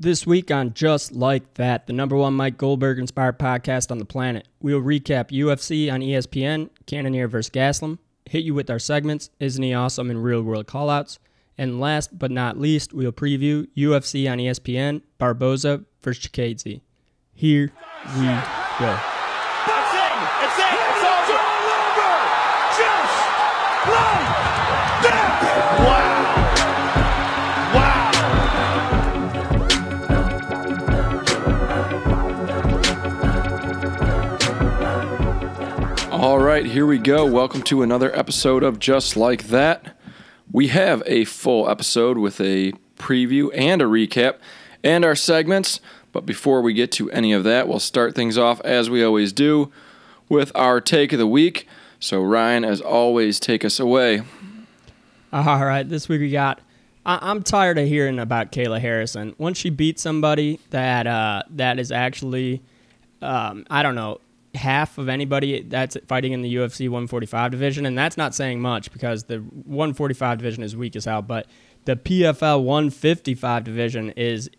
This week on Just Like That, the number one Mike Goldberg inspired podcast on the planet, we'll recap UFC on ESPN, Cannonier vs. Gastelum, hit you with our segments, Isn't He Awesome, and Real World Callouts. And last but not least, we'll preview UFC on ESPN, Barboza vs. Chikadze. Here we go. It's in! It's in! It's over! Just like All right, here we go. Welcome to another episode of Just Like That. We have a full episode with a preview and a recap and our segments. But before we get to any of that, we'll start things off as we always do with our take of the week. So, Ryan, as always, take us away. All right, this week we got. I, I'm tired of hearing about Kayla Harrison. Once she beats somebody that uh, that is actually, um, I don't know, half of anybody that's fighting in the UFC 145 division, and that's not saying much because the 145 division is weak as hell, but the PFL 155 division is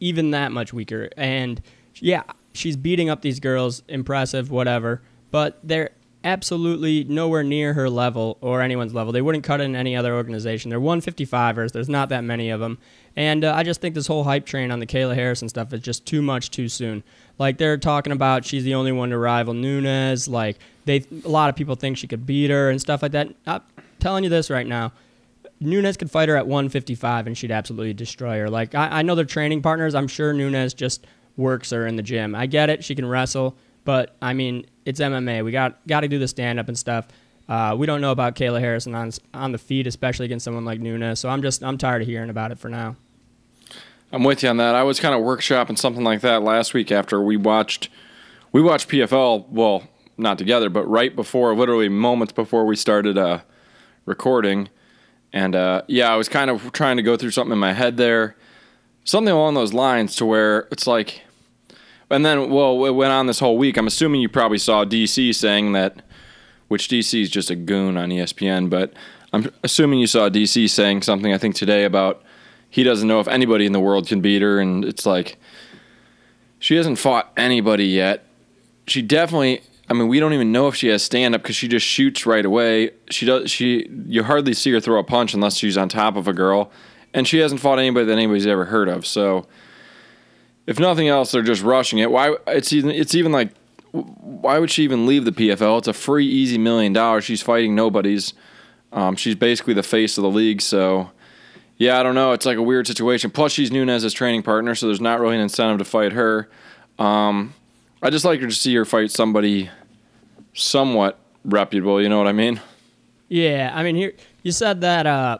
even that much weaker. And yeah, she's beating up these girls, impressive, whatever, but they're absolutely nowhere near her level or anyone's level. They wouldn't cut in any other organization. They're 155ers. There's not that many of them. And uh, I just think this whole hype train on the Kayla Harrison stuff is just too much too soon. Like they're talking about she's the only one to rival Nunes. Like they, a lot of people think she could beat her and stuff like that. I'm telling you this right now. Nunes could fight her at 155 and she'd absolutely destroy her. Like I, I know they're training partners. I'm sure Nunes just works her in the gym. I get it. She can wrestle, but I mean it's MMA. We got got to do the stand up and stuff. Uh, we don't know about Kayla Harrison on on the feet, especially against someone like Nunes. So I'm just I'm tired of hearing about it for now. I'm with you on that. I was kind of workshopping something like that last week after we watched we watched PFL. Well, not together, but right before, literally moments before we started uh, recording. And uh, yeah, I was kind of trying to go through something in my head there, something along those lines, to where it's like. And then, well, it went on this whole week. I'm assuming you probably saw DC saying that, which DC is just a goon on ESPN, but I'm assuming you saw DC saying something, I think, today about he doesn't know if anybody in the world can beat her. And it's like, she hasn't fought anybody yet. She definitely, I mean, we don't even know if she has stand up because she just shoots right away. She does, she, you hardly see her throw a punch unless she's on top of a girl. And she hasn't fought anybody that anybody's ever heard of. So, if nothing else, they're just rushing it. Why? It's even, it's even like, why would she even leave the PFL? It's a free, easy million dollars. She's fighting nobodies. Um, she's basically the face of the league. So, yeah, I don't know. It's like a weird situation. Plus, she's Nunes's training partner, so there's not really an incentive to fight her. Um, I just like to see her fight somebody somewhat reputable. You know what I mean? Yeah, I mean, here you said that uh,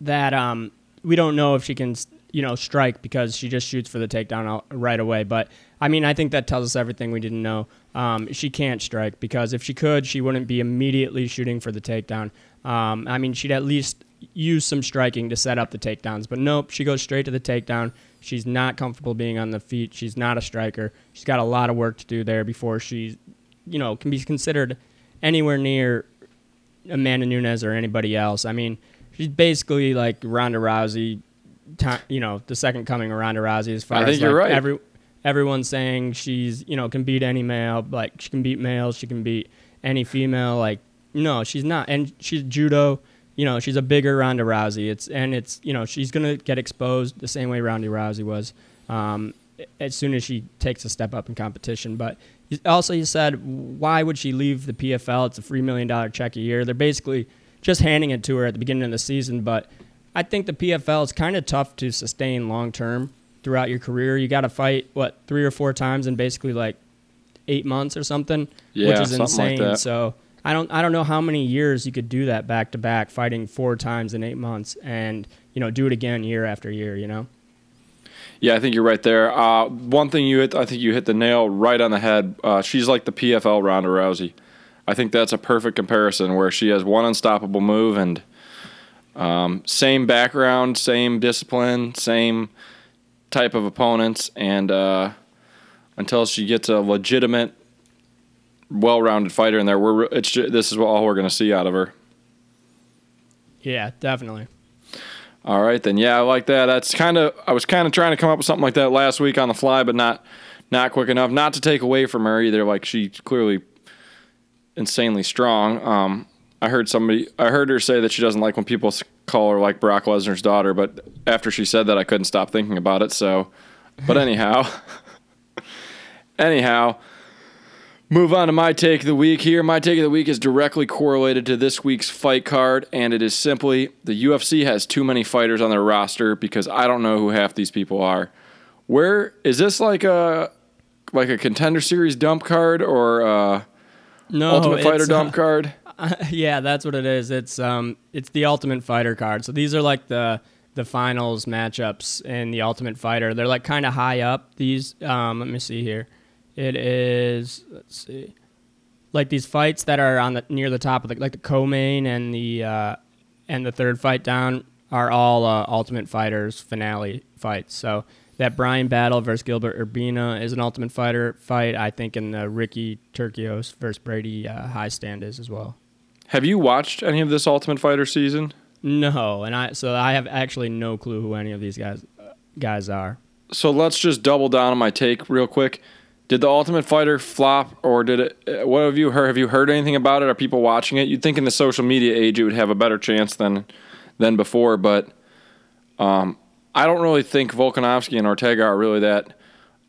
that um, we don't know if she can, you know, strike because she just shoots for the takedown right away. But I mean, I think that tells us everything we didn't know. Um, she can't strike because if she could, she wouldn't be immediately shooting for the takedown. Um, I mean, she'd at least use some striking to set up the takedowns. But nope, she goes straight to the takedown. She's not comfortable being on the feet. She's not a striker. She's got a lot of work to do there before she, you know, can be considered anywhere near Amanda Nunes or anybody else. I mean, she's basically like Ronda Rousey, you know, the second coming of Ronda Rousey as far I as think you're like, right. every everyone's saying she's, you know, can beat any male, like she can beat males, she can beat any female. Like, no, she's not, and she's judo. You know, she's a bigger Ronda Rousey. It's and it's you know she's gonna get exposed the same way Ronda Rousey was. Um, as soon as she takes a step up in competition. But also, you said, why would she leave the PFL? It's a free million dollar check a year. They're basically just handing it to her at the beginning of the season. But I think the PFL is kind of tough to sustain long term throughout your career. You got to fight what three or four times in basically like eight months or something, Yeah, which is something like insane. that. So. I don't, I don't know how many years you could do that back to back, fighting four times in eight months, and you know, do it again year after year. You know. Yeah, I think you're right there. Uh, one thing you hit, I think you hit the nail right on the head. Uh, she's like the PFL Ronda Rousey. I think that's a perfect comparison where she has one unstoppable move and um, same background, same discipline, same type of opponents, and uh, until she gets a legitimate, well-rounded fighter in there, we're it's ju- this is all we're going to see out of her. Yeah, definitely. All right, then. Yeah, I like that. That's kind of. I was kind of trying to come up with something like that last week on the fly, but not not quick enough. Not to take away from her either. Like she clearly insanely strong. Um, I heard somebody. I heard her say that she doesn't like when people call her like Brock Lesnar's daughter. But after she said that, I couldn't stop thinking about it. So, but anyhow, anyhow. Move on to my take of the week here. My take of the week is directly correlated to this week's fight card, and it is simply the UFC has too many fighters on their roster because I don't know who half these people are. Where is this like a like a contender series dump card or uh, No, Ultimate Fighter it's, uh, dump card? yeah, that's what it is. It's um, it's the Ultimate Fighter card. So these are like the the finals matchups in the Ultimate Fighter. They're like kind of high up. These um, let me see here. It is let's see, like these fights that are on the near the top of the like the co-main and the uh, and the third fight down are all uh, Ultimate Fighters finale fights. So that Bryan Battle versus Gilbert Urbina is an Ultimate Fighter fight. I think in the Ricky Turcios versus Brady uh, Hiestand is as well. Have you watched any of this Ultimate Fighter season? No, and I so I have actually no clue who any of these guys uh, guys are. So let's just double down on my take real quick. Did the Ultimate Fighter flop, or did it? uh, What have you heard? Have you heard anything about it? Are people watching it? You'd think in the social media age it would have a better chance than than before, but um, I don't really think Volkanovski and Ortega are really that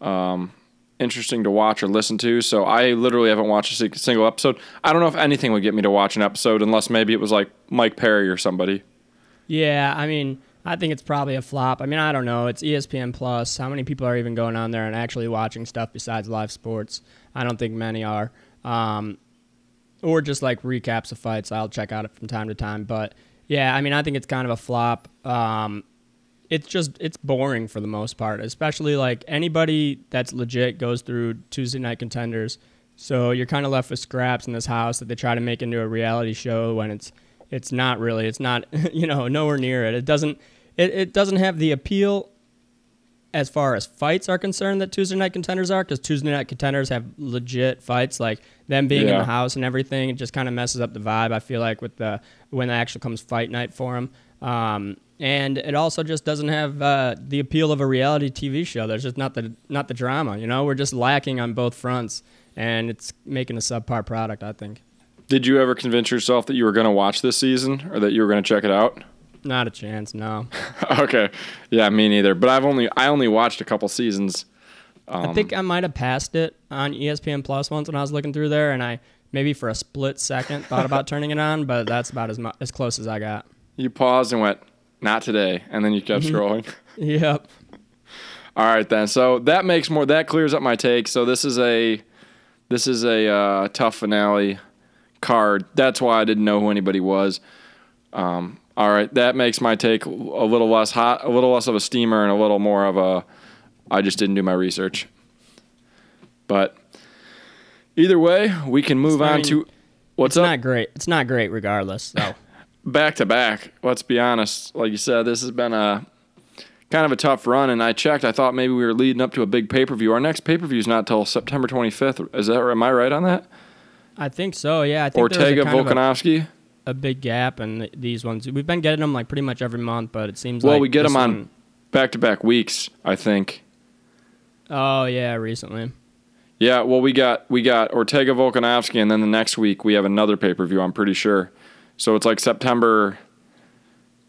um, interesting to watch or listen to. So I literally haven't watched a single episode. I don't know if anything would get me to watch an episode unless maybe it was like Mike Perry or somebody. Yeah, I mean, I think it's probably a flop. I mean, I don't know. It's ESPN Plus. How many people are even going on there and actually watching stuff besides live sports? I don't think many are. Um, or just like recaps of fights. I'll check out it from time to time. But yeah, I mean, I think it's kind of a flop. Um, it's just it's boring for the most part, especially like anybody that's legit goes through Tuesday night contenders. So you're kind of left with scraps in this house that they try to make into a reality show when it's it's not really. It's not you know nowhere near it. It doesn't it, it doesn't have the appeal as far as fights are concerned that Tuesday night contenders are because Tuesday night contenders have legit fights like them being in the house and everything. It just kind of messes up the vibe. I feel like with the when it actually comes fight night for them. Um, and it also just doesn't have uh, the appeal of a reality TV show. There's just not the not the drama. You know, we're just lacking on both fronts, and it's making a subpar product. I think. Did you ever convince yourself that you were going to watch this season or that you were going to check it out? Not a chance. No. okay, yeah, me neither. But I've only I only watched a couple seasons. I think I might have passed it on ESPN Plus once when I was looking through there, and I maybe for a split second thought about turning it on, but that's about as mu- as close as I got. You paused and went, "Not today," and then you kept scrolling. Yep. All right, then. So that makes more. That clears up my take. So this is a this is a uh, tough finale card. That's why I didn't know who anybody was. Um, all right, that makes my take a little less hot, a little less of a steamer, and a little more of a. I just didn't do my research. But either way, we can move on to what's It's up not great. It's not great regardless. So back to back. Let's be honest. Like you said, this has been a kind of a tough run. And I checked. I thought maybe we were leading up to a big pay per view. Our next pay per view is not till September 25th. Is that? Am I right on that? I think so. Yeah, I think Ortega of a, Volkanovski. a big gap in th- these ones. We've been getting them like pretty much every month, but it seems like Well, like we get them on back to back weeks. I think. Oh yeah, recently. Yeah. Well, we got we got Ortega Volkanovski, and then the next week we have another pay per view. I'm pretty sure. So it's like September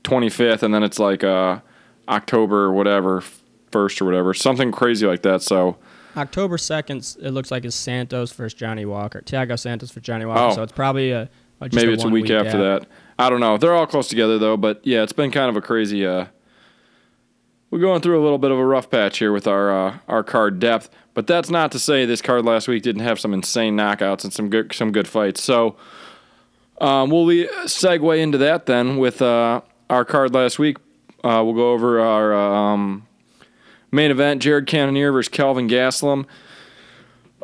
25th, and then it's like uh, October whatever first or whatever, something crazy like that. So. October second, it looks like is Santos versus Johnny Walker. Thiago Santos for Johnny Walker. Oh. So it's probably a, a just Maybe a it's a one week, after gap. that. I don't know. They're all close together though, but yeah, it's been kind of a crazy. Uh, we're going through a little bit of a rough patch here with our uh, our card depth, but that's not to say this card last week didn't have some insane knockouts and some good some good fights. So um, we'll le- segue into that then with uh, our card last week. Uh, we'll go over our um, main event: Jared Cannonier versus Kelvin Gastelum.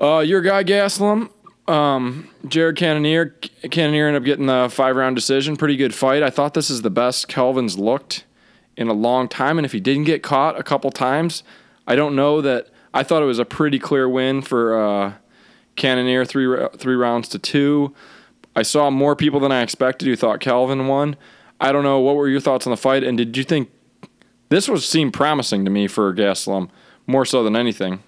Uh, your guy Gastelum, um, Jared Cannonier. Cannonier ended up getting the five round decision. Pretty good fight. I thought this is the best Kelvin's looked in a long time. And if he didn't get caught a couple times, I don't know that. I thought it was a pretty clear win for uh, Cannonier, three three rounds to two. I saw more people than I expected who thought Kelvin won. I don't know. What were your thoughts on the fight? And did you think this was seemed promising to me for Gastelum more so than anything?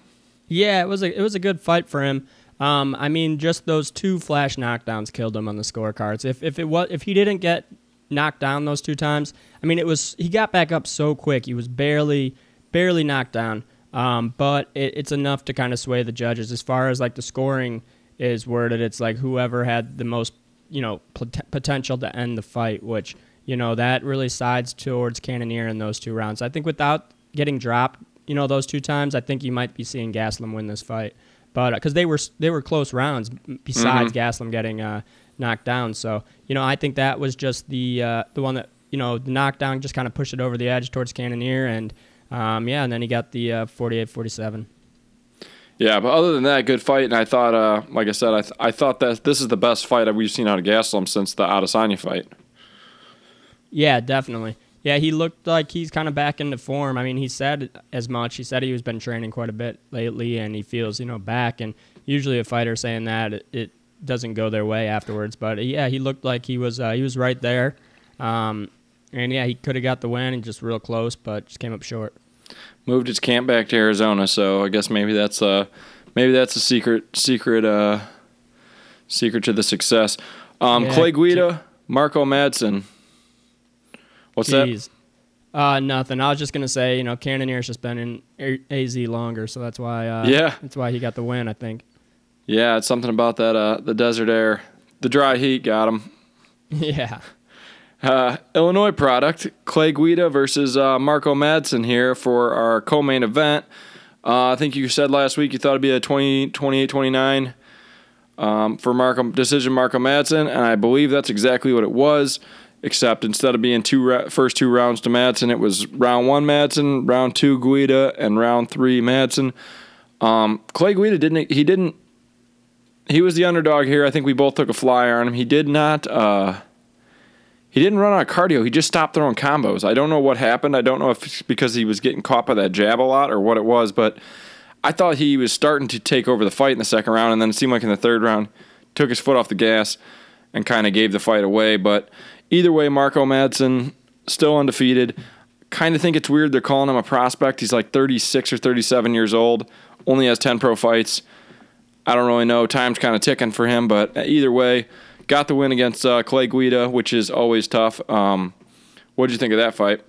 Yeah, it was a it was a good fight for him. Um, I mean, just those two flash knockdowns killed him on the scorecards. If if it was if he didn't get knocked down those two times, I mean, it was he got back up so quick. He was barely barely knocked down. Um, but it, it's enough to kind of sway the judges as far as like the scoring is worded. It's like whoever had the most you know pot- potential to end the fight, which you know that really sides towards Cannonier in those two rounds. I think without getting dropped, you know those two times, I think you might be seeing Gastelum win this fight. But because uh, they were they were close rounds, besides mm-hmm. Gastelum getting uh, knocked down. So you know I think that was just the uh, the one that you know the knockdown just kind of pushed it over the edge towards Cannonier and um, yeah, and then he got the uh, 48-47. Yeah, but other than that, good fight. And I thought, uh, like I said, I, th- I thought that this is the best fight that we've seen out of Gastelum since the Adesanya fight. Yeah, definitely. Yeah, he looked like he's kind of back into form. I mean, he said as much. He said he was been training quite a bit lately, and he feels you know back. And usually, a fighter saying that it, it doesn't go their way afterwards. But yeah, he looked like he was uh, he was right there. Um, and yeah, he could have got the win and just real close, but just came up short moved his camp back to Arizona. So I guess maybe that's uh maybe that's a secret secret uh secret to the success. Um, yeah. Clay Guida, Marco Madsen. What's Jeez. that? Uh, nothing. I was just gonna say, you know, Cannonier's just been in AZ longer, so that's why. Uh, yeah, that's why he got the win. I think. Yeah, it's something about that. Uh, the desert air, the dry heat got him. Yeah. Uh, Illinois product, Clay Guida versus uh, Marco Madsen here for our co main event. Uh, I think you said last week you thought it'd be a 20, 28 29 um, for Marco, decision Marco Madsen, and I believe that's exactly what it was, except instead of being two ra- first two rounds to Madsen, it was round one Madsen, round two Guida, and round three Madsen. Um, Clay Guida didn't, he didn't, he was the underdog here. I think we both took a flyer on him. He did not. Uh, he didn't run out of cardio. He just stopped throwing combos. I don't know what happened. I don't know if it's because he was getting caught by that jab a lot or what it was, but I thought he was starting to take over the fight in the second round, and then it seemed like in the third round, took his foot off the gas and kind of gave the fight away. But either way, Marco Madsen still undefeated. Kind of think it's weird they're calling him a prospect. He's like 36 or 37 years old, only has 10 pro fights. I don't really know. Time's kind of ticking for him, but either way, Got the win against uh, Clay Guida, which is always tough. Um, what did you think of that fight?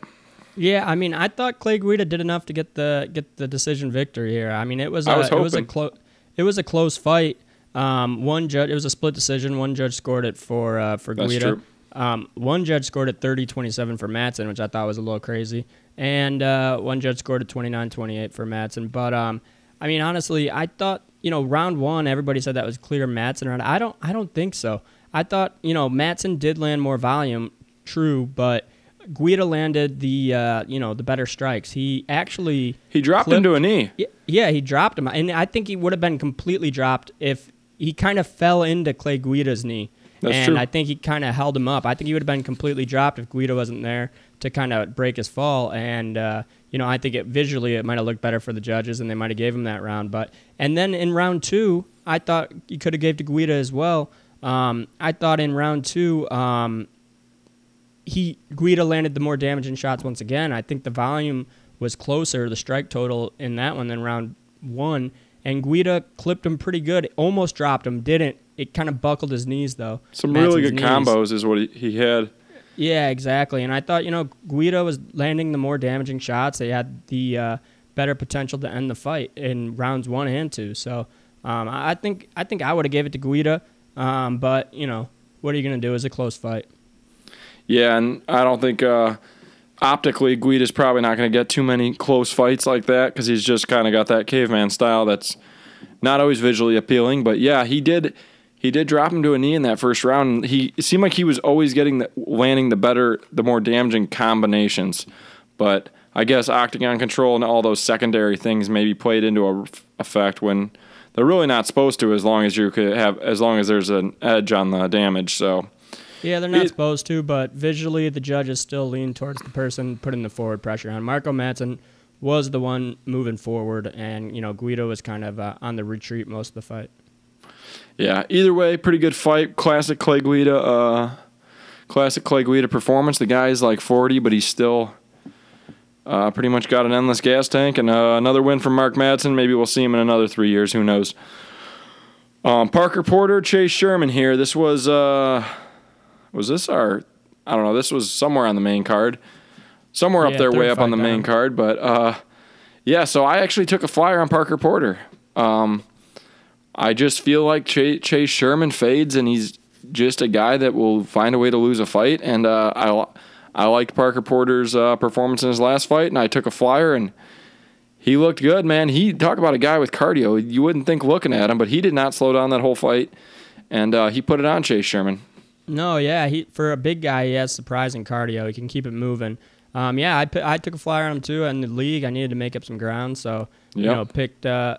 Yeah, I mean, I thought Clay Guida did enough to get the get the decision victory here. I mean, it was a, was it was a close it was a close fight. Um, one judge it was a split decision. One judge scored it for uh, for That's Guida. True. Um, one judge scored it 30-27 for Madsen, which I thought was a little crazy, and uh, one judge scored it 29-28 for Madsen. But um, I mean, honestly, I thought you know round one, everybody said that was clear Madsen round. I don't I don't think so. I thought, you know, Madsen did land more volume, true, but Guida landed the uh, you know the better strikes. He actually he dropped clipped, into a knee. Yeah, he dropped him, and I think he would have been completely dropped if he kind of fell into Clay Guida's knee. That's and true. I think he kind of held him up. I think he would have been completely dropped if Guida wasn't there to kind of break his fall. And uh, you know, I think it visually it might have looked better for the judges, and they might have gave him that round. But and then in round two, I thought he could have gave to Guida as well. Um, I thought in round two, um, he Guida landed the more damaging shots once again. I think the volume was closer, the strike total in that one than round one. And Guida clipped him pretty good. Almost dropped him, didn't. It kind of buckled his knees though. Some really good knees. combos is what he, he had. Yeah, exactly. And I thought you know Guida was landing the more damaging shots. They had the uh, better potential to end the fight in rounds one and two. So um, I think I think I would have gave it to Guida. Um, but you know, what are you going to do? It's a close fight. Yeah, and I don't think uh, optically Guida's probably not going to get too many close fights like that because he's just kind of got that caveman style that's not always visually appealing. But yeah, he did he did drop him to a knee in that first round. He seemed like he was always getting the, landing the better, the more damaging combinations. But I guess octagon control and all those secondary things maybe played into a effect when they're really not supposed to as long as you could have as long as there's an edge on the damage. So yeah, they're not supposed to, but visually the judges still lean towards the person putting the forward pressure on. Marco Madsen was the one moving forward, and you know Guida was kind of uh, on the retreat most of the fight. Yeah, either way, pretty good fight. Classic Clay Guida. Uh, classic Clay Guida performance. The guy's like 40, but he's still uh, pretty much got an endless gas tank. And uh, another win from Mark Madsen. Maybe we'll see him in another three years. Who knows? Um, Parker Porter, Chase Sherman here. This was uh, was this our? I don't know. This was somewhere on the main card, somewhere up there, way up on the main down. card. But uh, yeah, so I actually took a flyer on Parker Porter. Um, I just feel like Chase, Chase Sherman fades, and he's just a guy that will find a way to lose a fight. And uh, I I liked Parker Porter's uh, performance in his last fight, and I took a flyer, and he looked good, man. He talk about a guy with cardio. You wouldn't think looking at him, but he did not slow down that whole fight, and uh, he put it on Chase Sherman. No, yeah, he for a big guy, he has surprising cardio. He can keep it moving. Um, yeah, I, I took a flyer on him too in the league. I needed to make up some ground, so you know picked uh,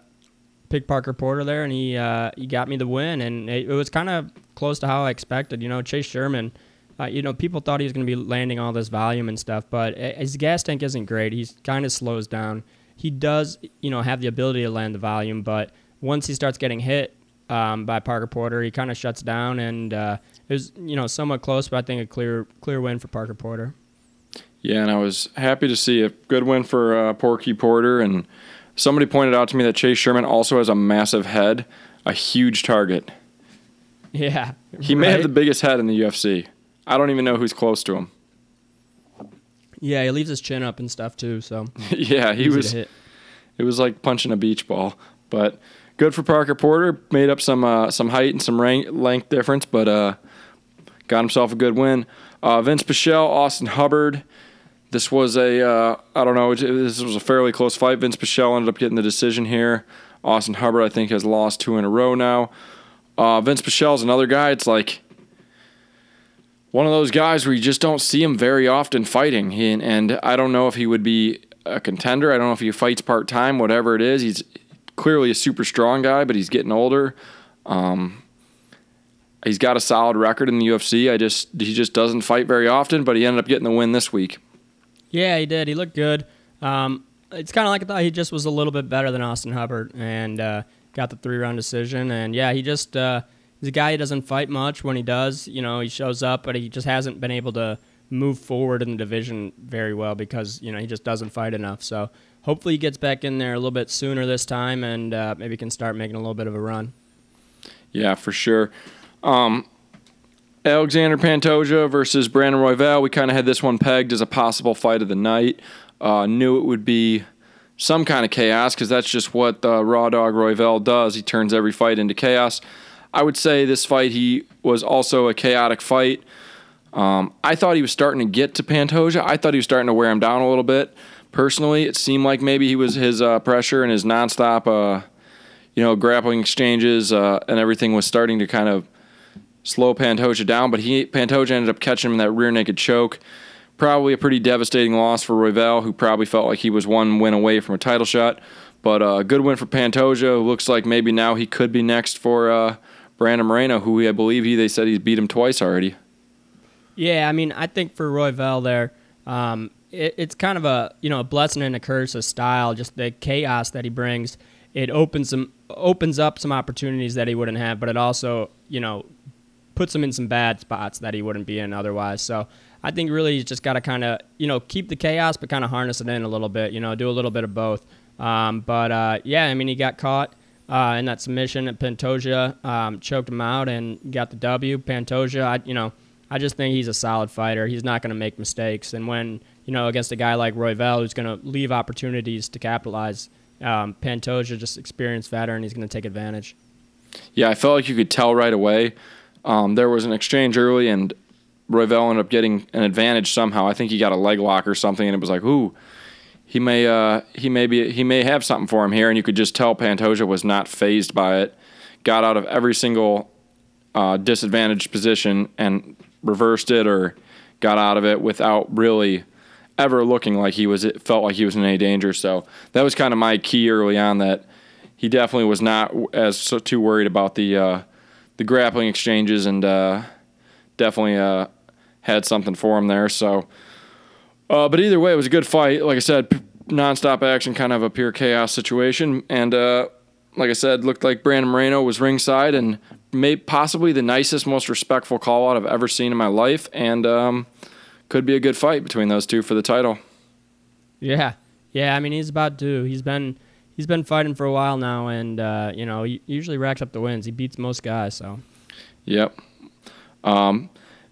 picked Parker Porter there, and he uh, he got me the win, and it, it was kind of close to how I expected. You know, Chase Sherman. Uh, you know, people thought he was going to be landing all this volume and stuff, but his gas tank isn't great. He kind of slows down. He does, you know, have the ability to land the volume, but once he starts getting hit um, by Parker Porter, he kind of shuts down, and uh, it was, you know, somewhat close, but I think a clear clear win for Parker Porter. Yeah, and I was happy to see a good win for uh, Porky Porter. And somebody pointed out to me that Chase Sherman also has a massive head, a huge target. Yeah, He may have the biggest head in the UFC. I don't even know who's close to him. Yeah, he leaves his chin up and stuff too, so yeah, he was. It was like punching a beach ball. But good for Parker Porter. Made up some uh, some height and some rank, length difference, but uh, got himself a good win. Uh, Vince Pichel, Austin Hubbard. This was a uh, I don't know. This was a fairly close fight. Vince Pichel ended up getting the decision here. Austin Hubbard, I think, has lost two in a row now. Uh, Vince is another guy. It's like one of those guys where you just don't see him very often fighting. He, and I don't know if he would be a contender. I don't know if he fights part time, whatever it is. He's clearly a super strong guy, but he's getting older. Um, he's got a solid record in the UFC. I just he just doesn't fight very often, but he ended up getting the win this week. Yeah, he did. He looked good. Um, it's kind of like I thought he just was a little bit better than Austin Hubbard and uh, got the three round decision. And yeah, he just uh, he's a guy who doesn't fight much. When he does, you know, he shows up, but he just hasn't been able to move forward in the division very well because you know he just doesn't fight enough. So hopefully he gets back in there a little bit sooner this time and uh, maybe can start making a little bit of a run. Yeah, for sure. Um, Alexander Pantoja versus Brandon Royval. We kind of had this one pegged as a possible fight of the night. Uh, knew it would be some kind of chaos because that's just what uh, Raw Dog Royval does. He turns every fight into chaos. I would say this fight he was also a chaotic fight. Um, I thought he was starting to get to Pantoja. I thought he was starting to wear him down a little bit. Personally, it seemed like maybe he was his uh, pressure and his nonstop, uh, you know, grappling exchanges uh, and everything was starting to kind of slow Pantoja down. But he Pantoja ended up catching him in that rear naked choke. Probably a pretty devastating loss for Royval, who probably felt like he was one win away from a title shot. But a uh, good win for Pantoja, looks like maybe now he could be next for uh, Brandon Moreno, who I believe he they said he's beat him twice already. Yeah, I mean, I think for Royval there, um, it, it's kind of a you know a blessing and a curse of style. Just the chaos that he brings, it opens some opens up some opportunities that he wouldn't have, but it also you know puts him in some bad spots that he wouldn't be in otherwise. So I think really he's just got to kind of you know keep the chaos, but kind of harness it in a little bit. You know, do a little bit of both. Um, but uh, yeah, I mean, he got caught uh, in that submission at Pantoja, um, choked him out, and got the W. Pantoja, I, you know, I just think he's a solid fighter. He's not going to make mistakes, and when you know against a guy like Roy Royval, who's going to leave opportunities to capitalize, um, Pantoja just experienced veteran. He's going to take advantage. Yeah, I felt like you could tell right away. Um, there was an exchange early, and Roy Royval ended up getting an advantage somehow. I think he got a leg lock or something, and it was like, ooh, he may, uh, he may be, he may have something for him here, and you could just tell Pantoja was not phased by it. Got out of every single uh, disadvantaged position and reversed it, or got out of it without really ever looking like he was. It felt like he was in any danger. So that was kind of my key early on. That he definitely was not as so too worried about the uh, the grappling exchanges and uh, definitely uh, had something for him there. So, uh, but either way, it was a good fight. Like I said, p- nonstop action, kind of a pure chaos situation. And uh, like I said, looked like Brandon Moreno was ringside, and made possibly the nicest, most respectful call out I've ever seen in my life, and um, could be a good fight between those two for the title. Yeah, yeah. I mean, he's about due. He's been he's been fighting for a while now, and uh, you know, he usually racks up the wins. He beats most guys, so. Yep. Um,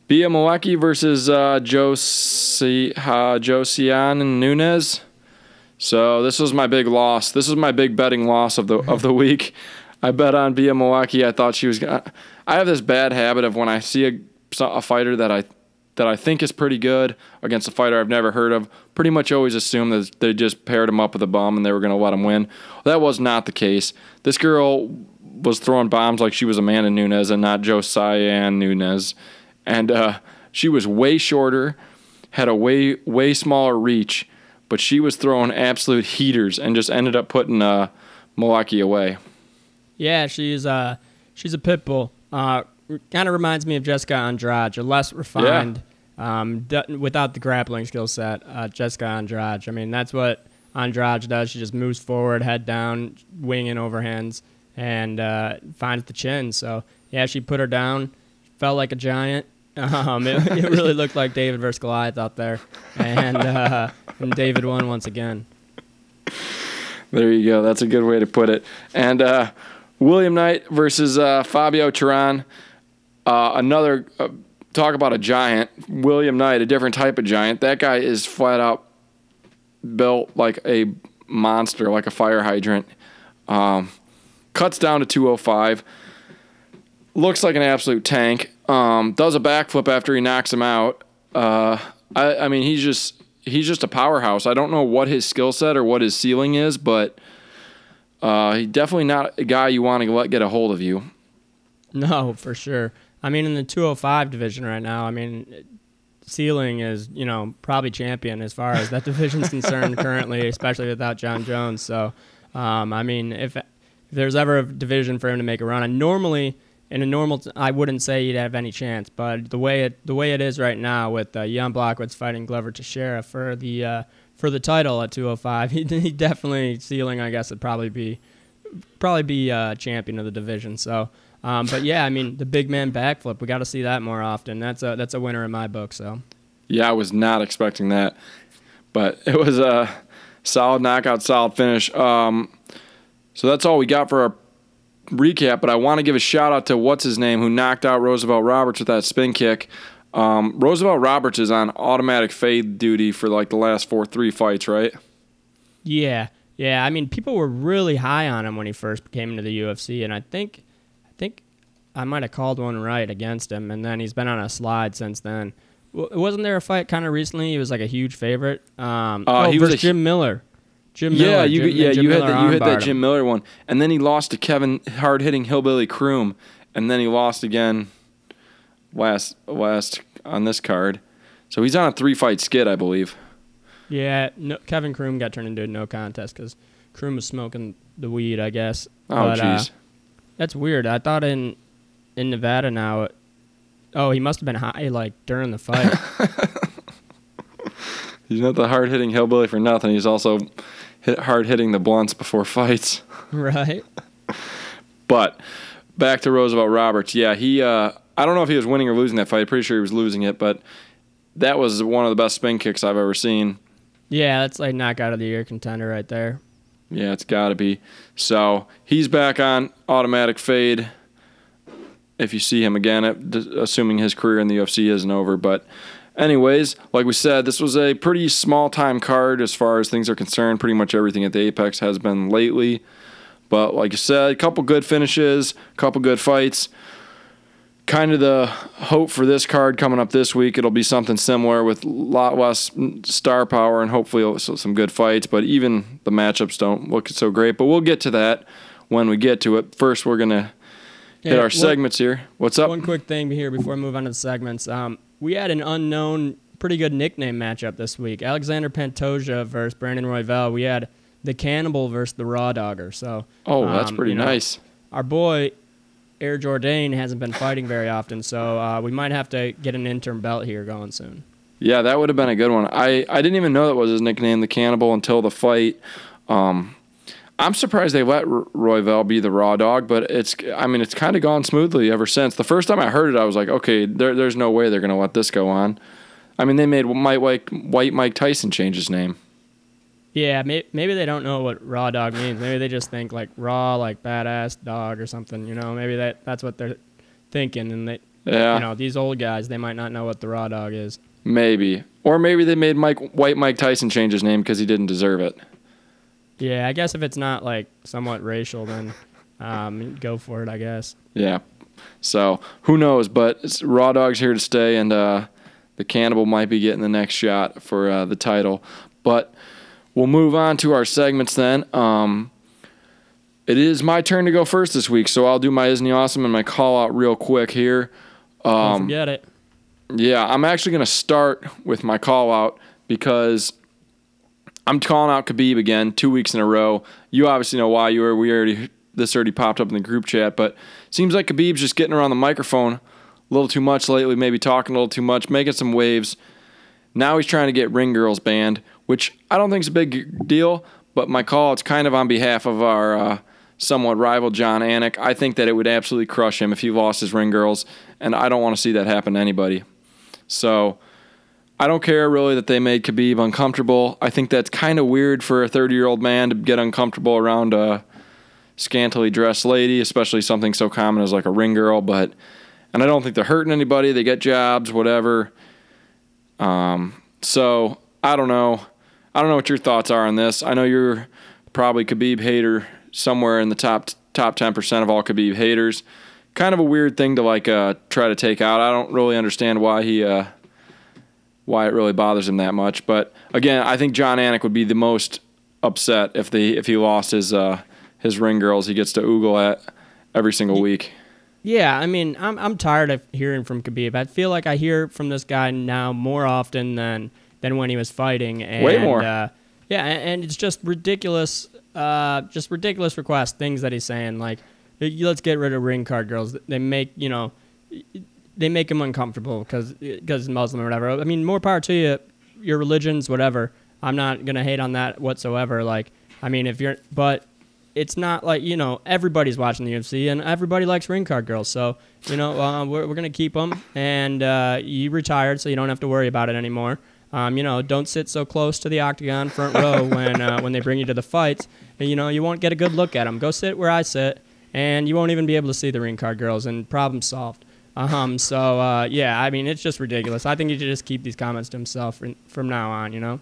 Bea Malecki versus uh, Josie uh, Josiane Nunes. So this was my big loss. This was my big betting loss of the of the week. I bet on Bea Malecki. I thought she was. gonna I have this bad habit of when I see a, a fighter that I that I think is pretty good against a fighter I've never heard of, pretty much always assumed that they just paired him up with a bum and they were going to let him win. That was not the case. This girl was throwing bombs like she was Amanda Nunes and not Josiane Nunes, and uh, she was way shorter, had a way way smaller reach, but she was throwing absolute heaters and just ended up putting uh, Malecki away. Yeah, she's uh she's a pit bull. Uh, kind of reminds me of Jessica Andrade, a less refined, um, d- without the grappling skill set. Uh, Jessica Andrade. I mean, that's what Andrade does. She just moves forward, head down, winging overhands, and uh, finds the chin. So yeah, she put her down. Felt like a giant. Um, it, it really looked like David versus Goliath out there, and uh, and David won once again. There you go. That's a good way to put it. And uh, William Knight versus uh, Fabio Cherant. Uh, another uh, talk about a giant. William Knight, a different type of giant. That guy is flat out built like a monster, like a fire hydrant. Um, cuts down to 205. Looks like an absolute tank. Um, does a backflip after he knocks him out. Uh, I, I mean, he's just he's just a powerhouse. I don't know what his skill set or what his ceiling is, but uh, he's definitely not a guy you want to let get a hold of you. No, for sure. I mean, in the 205 division right now, I mean, ceiling is you know probably champion as far as that division's concerned currently, especially without Jon Jones. So, um, I mean, if, if there's ever a division for him to make a run, and normally in a normal, t- I wouldn't say he'd have any chance. But the way it the way it is right now with uh, Jan fighting Glover Teixeira for the uh, for the title at 205, he, he definitely ceiling. I guess would probably be probably be uh, champion of the division. So. Um, but yeah, I mean the big man backflip. We got to see that more often. That's a that's a winner in my book. So Yeah, I was not expecting that, but it was a solid knockout, solid finish. Um, so that's all we got for our recap. But I want to give a shout out to what's his name who knocked out Roosevelt Roberts with that spin kick. Um, Roosevelt Roberts is on automatic fade duty for like the last four three fights, right? yeah, yeah. I mean people were really high on him when he first came into the UFC, and I think I might have called one right against him, and then he's been on a slide since then. W- wasn't there a fight kind of recently? He was like a huge favorite. Um, Uh, oh, he was a Jim Miller. Jim Yeah, Miller. you Jim, yeah Jim you had that you had that Jim him. Miller one, and then he lost to Kevin hard hitting hillbilly Croom, and then he lost again last last on this card. So he's on a three fight skid, I believe. Yeah, no, Kevin Croom got turned into a no contest because Croom was smoking the weed, I guess. Oh uh, jeez. That's weird. I thought in in Nevada now. Oh, he must have been high like during the fight. He's not the hard hitting hillbilly for nothing. He's also hit hard hitting the blunts before fights. right? But back to Roosevelt Roberts. Yeah, he. Uh, I don't know if he was winning or losing that fight. Pretty sure he was losing it, but that was one of the best spin kicks I've ever seen. Yeah, that's like knockout of the year contender right there. Yeah, it's got to be. So he's back on automatic fade. If you see him again, assuming his career in the UFC isn't over. But, anyways, like we said, this was a pretty small time card as far as things are concerned. Pretty much everything at the Apex has been lately. But, like I said, a couple good finishes, a couple good fights. Kind of the hope for this card coming up this week. It'll be something similar with a lot less star power and hopefully some good fights. But even the matchups don't look so great. But we'll get to that when we get to it. First, we're gonna hit Yeah, our one- segments here. What's up? One quick thing here before we move on to the segments. Um, we had an unknown, pretty good nickname matchup this week. Alexander Pantoja versus Brandon Royval. We had the Cannibal versus the Raw Dogger. So oh, that's um, pretty you know, nice. Our boy Air Jordan hasn't been fighting very often, so uh, we might have to get an interim belt here going soon. Yeah, that would have been a good one. I, I didn't even know that was his nickname, the Cannibal, until the fight. Um, I'm surprised they let R- Royval be the raw dog, but it's I mean it's kind of gone smoothly ever since. The first time I heard it, I was like, okay, there, there's no way they're gonna let this go on. I mean, they made Mike, White, White Mike Tyson change his name. Yeah, may, maybe they don't know what raw dog means. Maybe they just think like raw, like badass dog or something. You know, maybe that that's what they're thinking, and they, Yeah, you know, these old guys, they might not know what the raw dog is. maybe, or maybe they made Mike White Mike Tyson change his name because he didn't deserve it. Yeah, I guess if it's not like somewhat racial, then um, go for it. I guess. Yeah. So who knows? But it's, Raw Dog's here to stay, and uh, the Cannibal might be getting the next shot for uh, the title. But we'll move on to our segments then. Um, it is my turn to go first this week, so I'll do my Isn't He Awesome and my call out real quick here. Don't Um, forget it. yeah, I'm actually going to start with my call out because I'm calling out Khabib again, two weeks in a row. You obviously know why. You were we already this already popped up in the group chat, but seems like Khabib's just getting around the microphone a little too much lately. Maybe talking a little too much, making some waves. Now he's trying to get ring girls banned, which I don't think is a big deal. But my call it's kind of on behalf of our uh, somewhat rival Jon Anik. I think that it would absolutely crush him if he lost his ring girls, and I don't want to see that happen to anybody. So I don't care really that they made Khabib uncomfortable. I think that's kind of weird for a 30 year old man to get uncomfortable around a scantily dressed lady, especially something so common as like a ring girl. But and I don't think they're hurting anybody. They get jobs, whatever. Um, so I don't know. I don't know what your thoughts are on this. I know you're probably Khabib hater somewhere in the top top 10% of all Khabib haters. Kind of a weird thing to like uh, try to take out. I don't really understand why he uh, why it really bothers him that much. But again, I think Jon Anik would be the most upset if they if he lost his uh, his ring girls. He gets to oogle at every single week. Yeah, I mean, I'm I'm tired of hearing from Khabib. I feel like I hear from this guy now more often than than when he was fighting. And, Way more. Uh, yeah, and, and it's just ridiculous. Uh, just ridiculous requests, things that he's saying like, let's get rid of ring card girls. They make you know, they make him uncomfortable because because Muslim or whatever. I mean, more power to you. Your religions, whatever. I'm not gonna hate on that whatsoever. Like, I mean, if you're, but it's not like you know everybody's watching the UFC and everybody likes ring card girls. So you know uh, we're we're gonna keep them. And uh, you retired, so you don't have to worry about it anymore. Um, you know, don't sit so close to the octagon front row when uh, when they bring you to the fights. And, you know, you won't get a good look at them. Go sit where I sit, and you won't even be able to see the ring card girls. And problem solved. Um, so uh, yeah, I mean, it's just ridiculous. I think he should just keep these comments to himself from, now on. You know.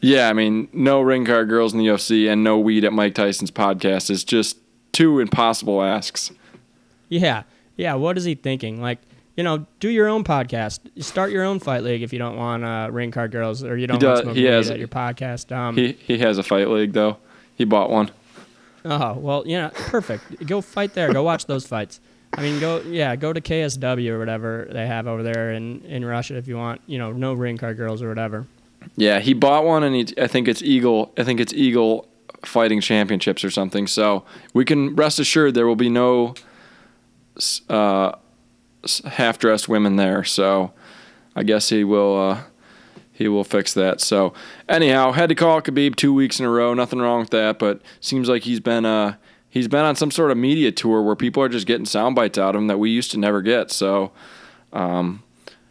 Yeah, I mean, no ring card girls in the UFC and no weed at Mike Tyson's podcast is just two impossible asks. Yeah, yeah. What is he thinking? Like, you know, do your own podcast. Start your own fight league if you don't want uh, ring card girls or you don't does- want smoke he weed has- at your podcast. Um, He he has a fight league though. He bought one. oh well, you know, perfect. Go fight there. Go watch those fights. I mean, go yeah, go to KSW or whatever they have over there in in Russia if you want. You know, no ring card girls or whatever. Yeah, he bought one, and he, I think it's Eagle. I think it's Eagle Fighting Championships or something. So we can rest assured there will be no uh, half-dressed women there. So I guess he will. Uh, he will fix that. So anyhow, had to call Khabib two weeks in a row. Nothing wrong with that, but seems like he's been uh, he's been on some sort of media tour where people are just getting sound bites out of him that we used to never get. So. Um,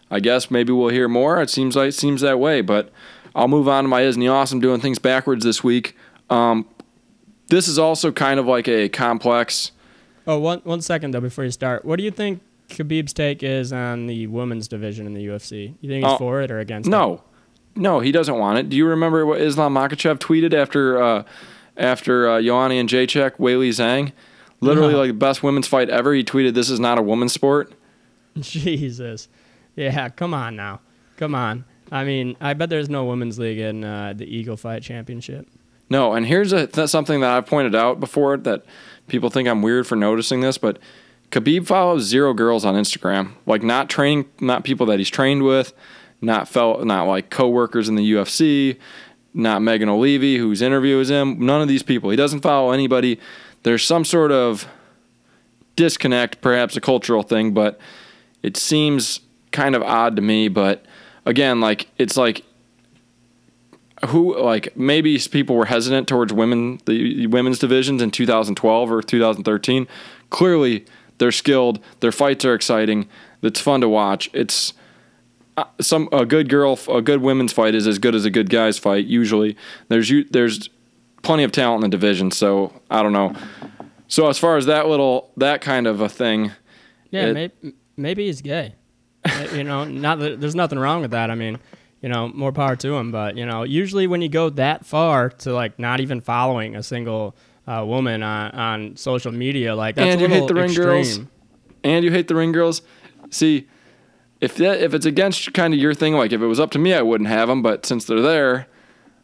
I guess maybe we'll hear more. It seems like it seems that way, but I'll move on to my Isn't He Awesome doing things backwards this week. Um, this is also kind of like a complex. Oh, one one second though before you start. What do you think Khabib's take is on the women's division in the UFC? You think he's Oh, for it or against it? No, no, he doesn't want it. Do you remember what Islam Makhachev tweeted after uh, after uh, Joanna Jędrzejczyk Weili Zhang? Literally like the best women's fight ever. He tweeted, "This is not a woman's sport." Jesus. Yeah, come on now. Come on. I mean, I bet there's no women's league in uh, the Eagle Fight Championship. No, and here's a, that's something that I've pointed out before that people think I'm weird for noticing this, but Khabib follows zero girls on Instagram. Like not training, not people that he's trained with, not felt, not like coworkers in the UFC, not Megan Olivi whose interview is him. None of these people. He doesn't follow anybody. There's some sort of disconnect, perhaps a cultural thing, but it seems kind of odd to me. But again, like it's like who like maybe people were hesitant towards women the women's divisions in 2012 or 2013. Clearly, they're skilled. Their fights are exciting. It's fun to watch. It's some a good girl a good women's fight is as good as a good guy's fight usually. There's you there's plenty of talent in the division, so I don't know. So as far as that little that kind of a thing, Yeah, It- maybe maybe he's gay. Uh, you know, not that there's nothing wrong with that. I mean, you know, more power to him. But you know, usually when you go that far to like not even following a single uh, woman on, on social media, like that's And a you hate the ring girls? and you hate the ring girls. See, if that if it's against kind of your thing, like if it was up to me, I wouldn't have them. But since they're there,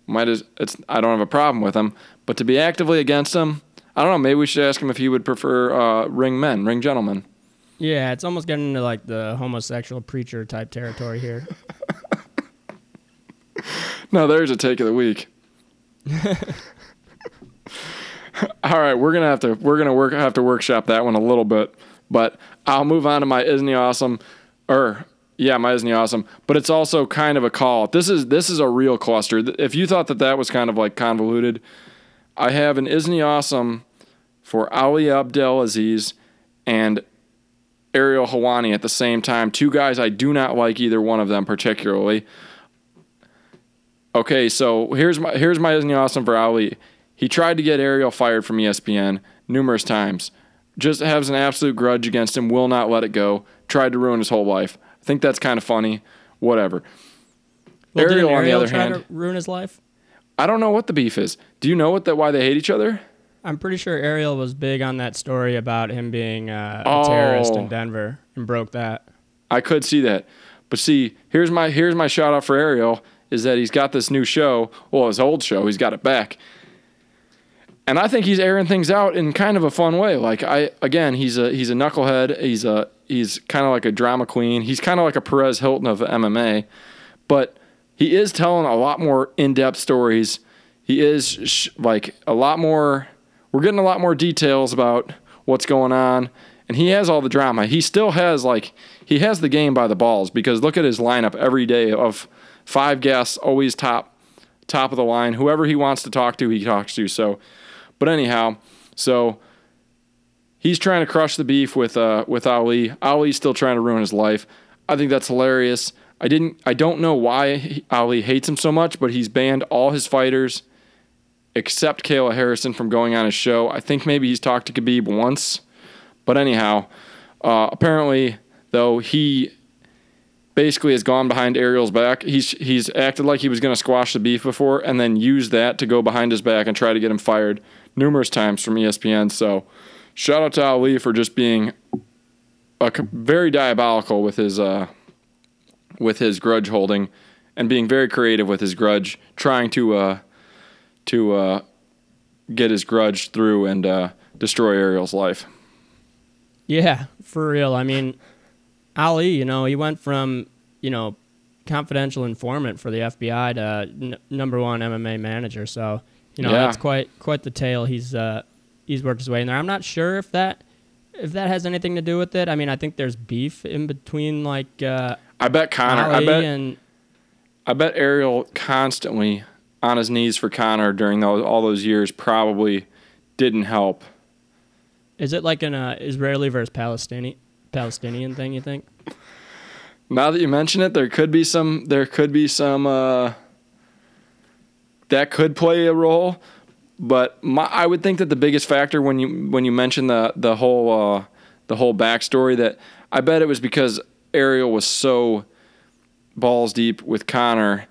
might as it's I don't have a problem with them. But to be actively against them, I don't know. Maybe we should ask him if he would prefer uh, ring men, ring gentlemen. Yeah, it's almost getting into like the homosexual preacher type territory here. No, there's a take of the week. All right, we're gonna have to we're gonna work have to workshop that one a little bit, but I'll move on to my isn't he awesome, or yeah, my isn't he awesome. But it's also kind of a call. This is this is a real cluster. If you thought that that was kind of like convoluted, I have an isn't he awesome for Ali Abdelaziz and Ariel Helwani at the same time. Two guys I do not like either one of them particularly. Okay, so here's my here's my isn't he awesome for Ali. He tried to get Ariel fired from ESPN numerous times. Just has an absolute grudge against him, will not let it go. Tried to ruin his whole life. I think that's kind of funny. Whatever. Well, didn't Ariel, on the other hand- to ruin his life. I don't know what the beef is. Do you know what that why they hate each other? I'm pretty sure Ariel was big on that story about him being uh, a Oh. terrorist in Denver and broke that. I could see that. But see, here's my here's my shout out for Ariel is that he's got this new show. Well, his old show, he's got it back. And I think he's airing things out in kind of a fun way. Like I again, he's a he's a knucklehead. He's a he's kind of like a drama queen. He's kind of like a Perez Hilton of MMA, but he is telling a lot more in-depth stories. He is sh- like a lot more we're getting a lot more details about what's going on and he has all the drama. He still has like he has the game by the balls because look at his lineup every day of five guests, always top top of the line. Whoever he wants to talk to, he talks to. So, but anyhow, so he's trying to crush the beef with uh with Ali. Ali's still trying to ruin his life. I think that's hilarious. I didn't I don't know why Ali hates him so much, but he's banned all his fighters except Kayla Harrison from going on his show. I think maybe he's talked to Khabib once. But anyhow, uh, apparently though he basically has gone behind Ariel's back. He's he's acted like he was going to squash the beef before, and then used that to go behind his back and try to get him fired numerous times from ESPN. So, shout out to Ali for just being a, very diabolical with his uh, with his grudge holding, and being very creative with his grudge, trying to uh, to uh, get his grudge through and uh, destroy Ariel's life. Yeah, for real. I mean, Ali, you know, he went from, you know, confidential informant for the FBI to n- number one MMA manager. So, you know, Yeah. that's quite quite the tale he's uh, he's worked his way in there. I'm not sure if that if that has anything to do with it. I mean, I think there's beef in between like uh, I bet Conor. I bet and I bet Ariel constantly on his knees for Conor during those, all those years probably didn't help. is it like an uh, Israeli versus Palestinian Palestinian thing? You think? Now that you mention it, there could be some. There could be some. Uh, that could play a role, but my, I would think that the biggest factor when you when you mention the the whole uh, the whole backstory that I bet it was because Ariel was so balls deep with Conor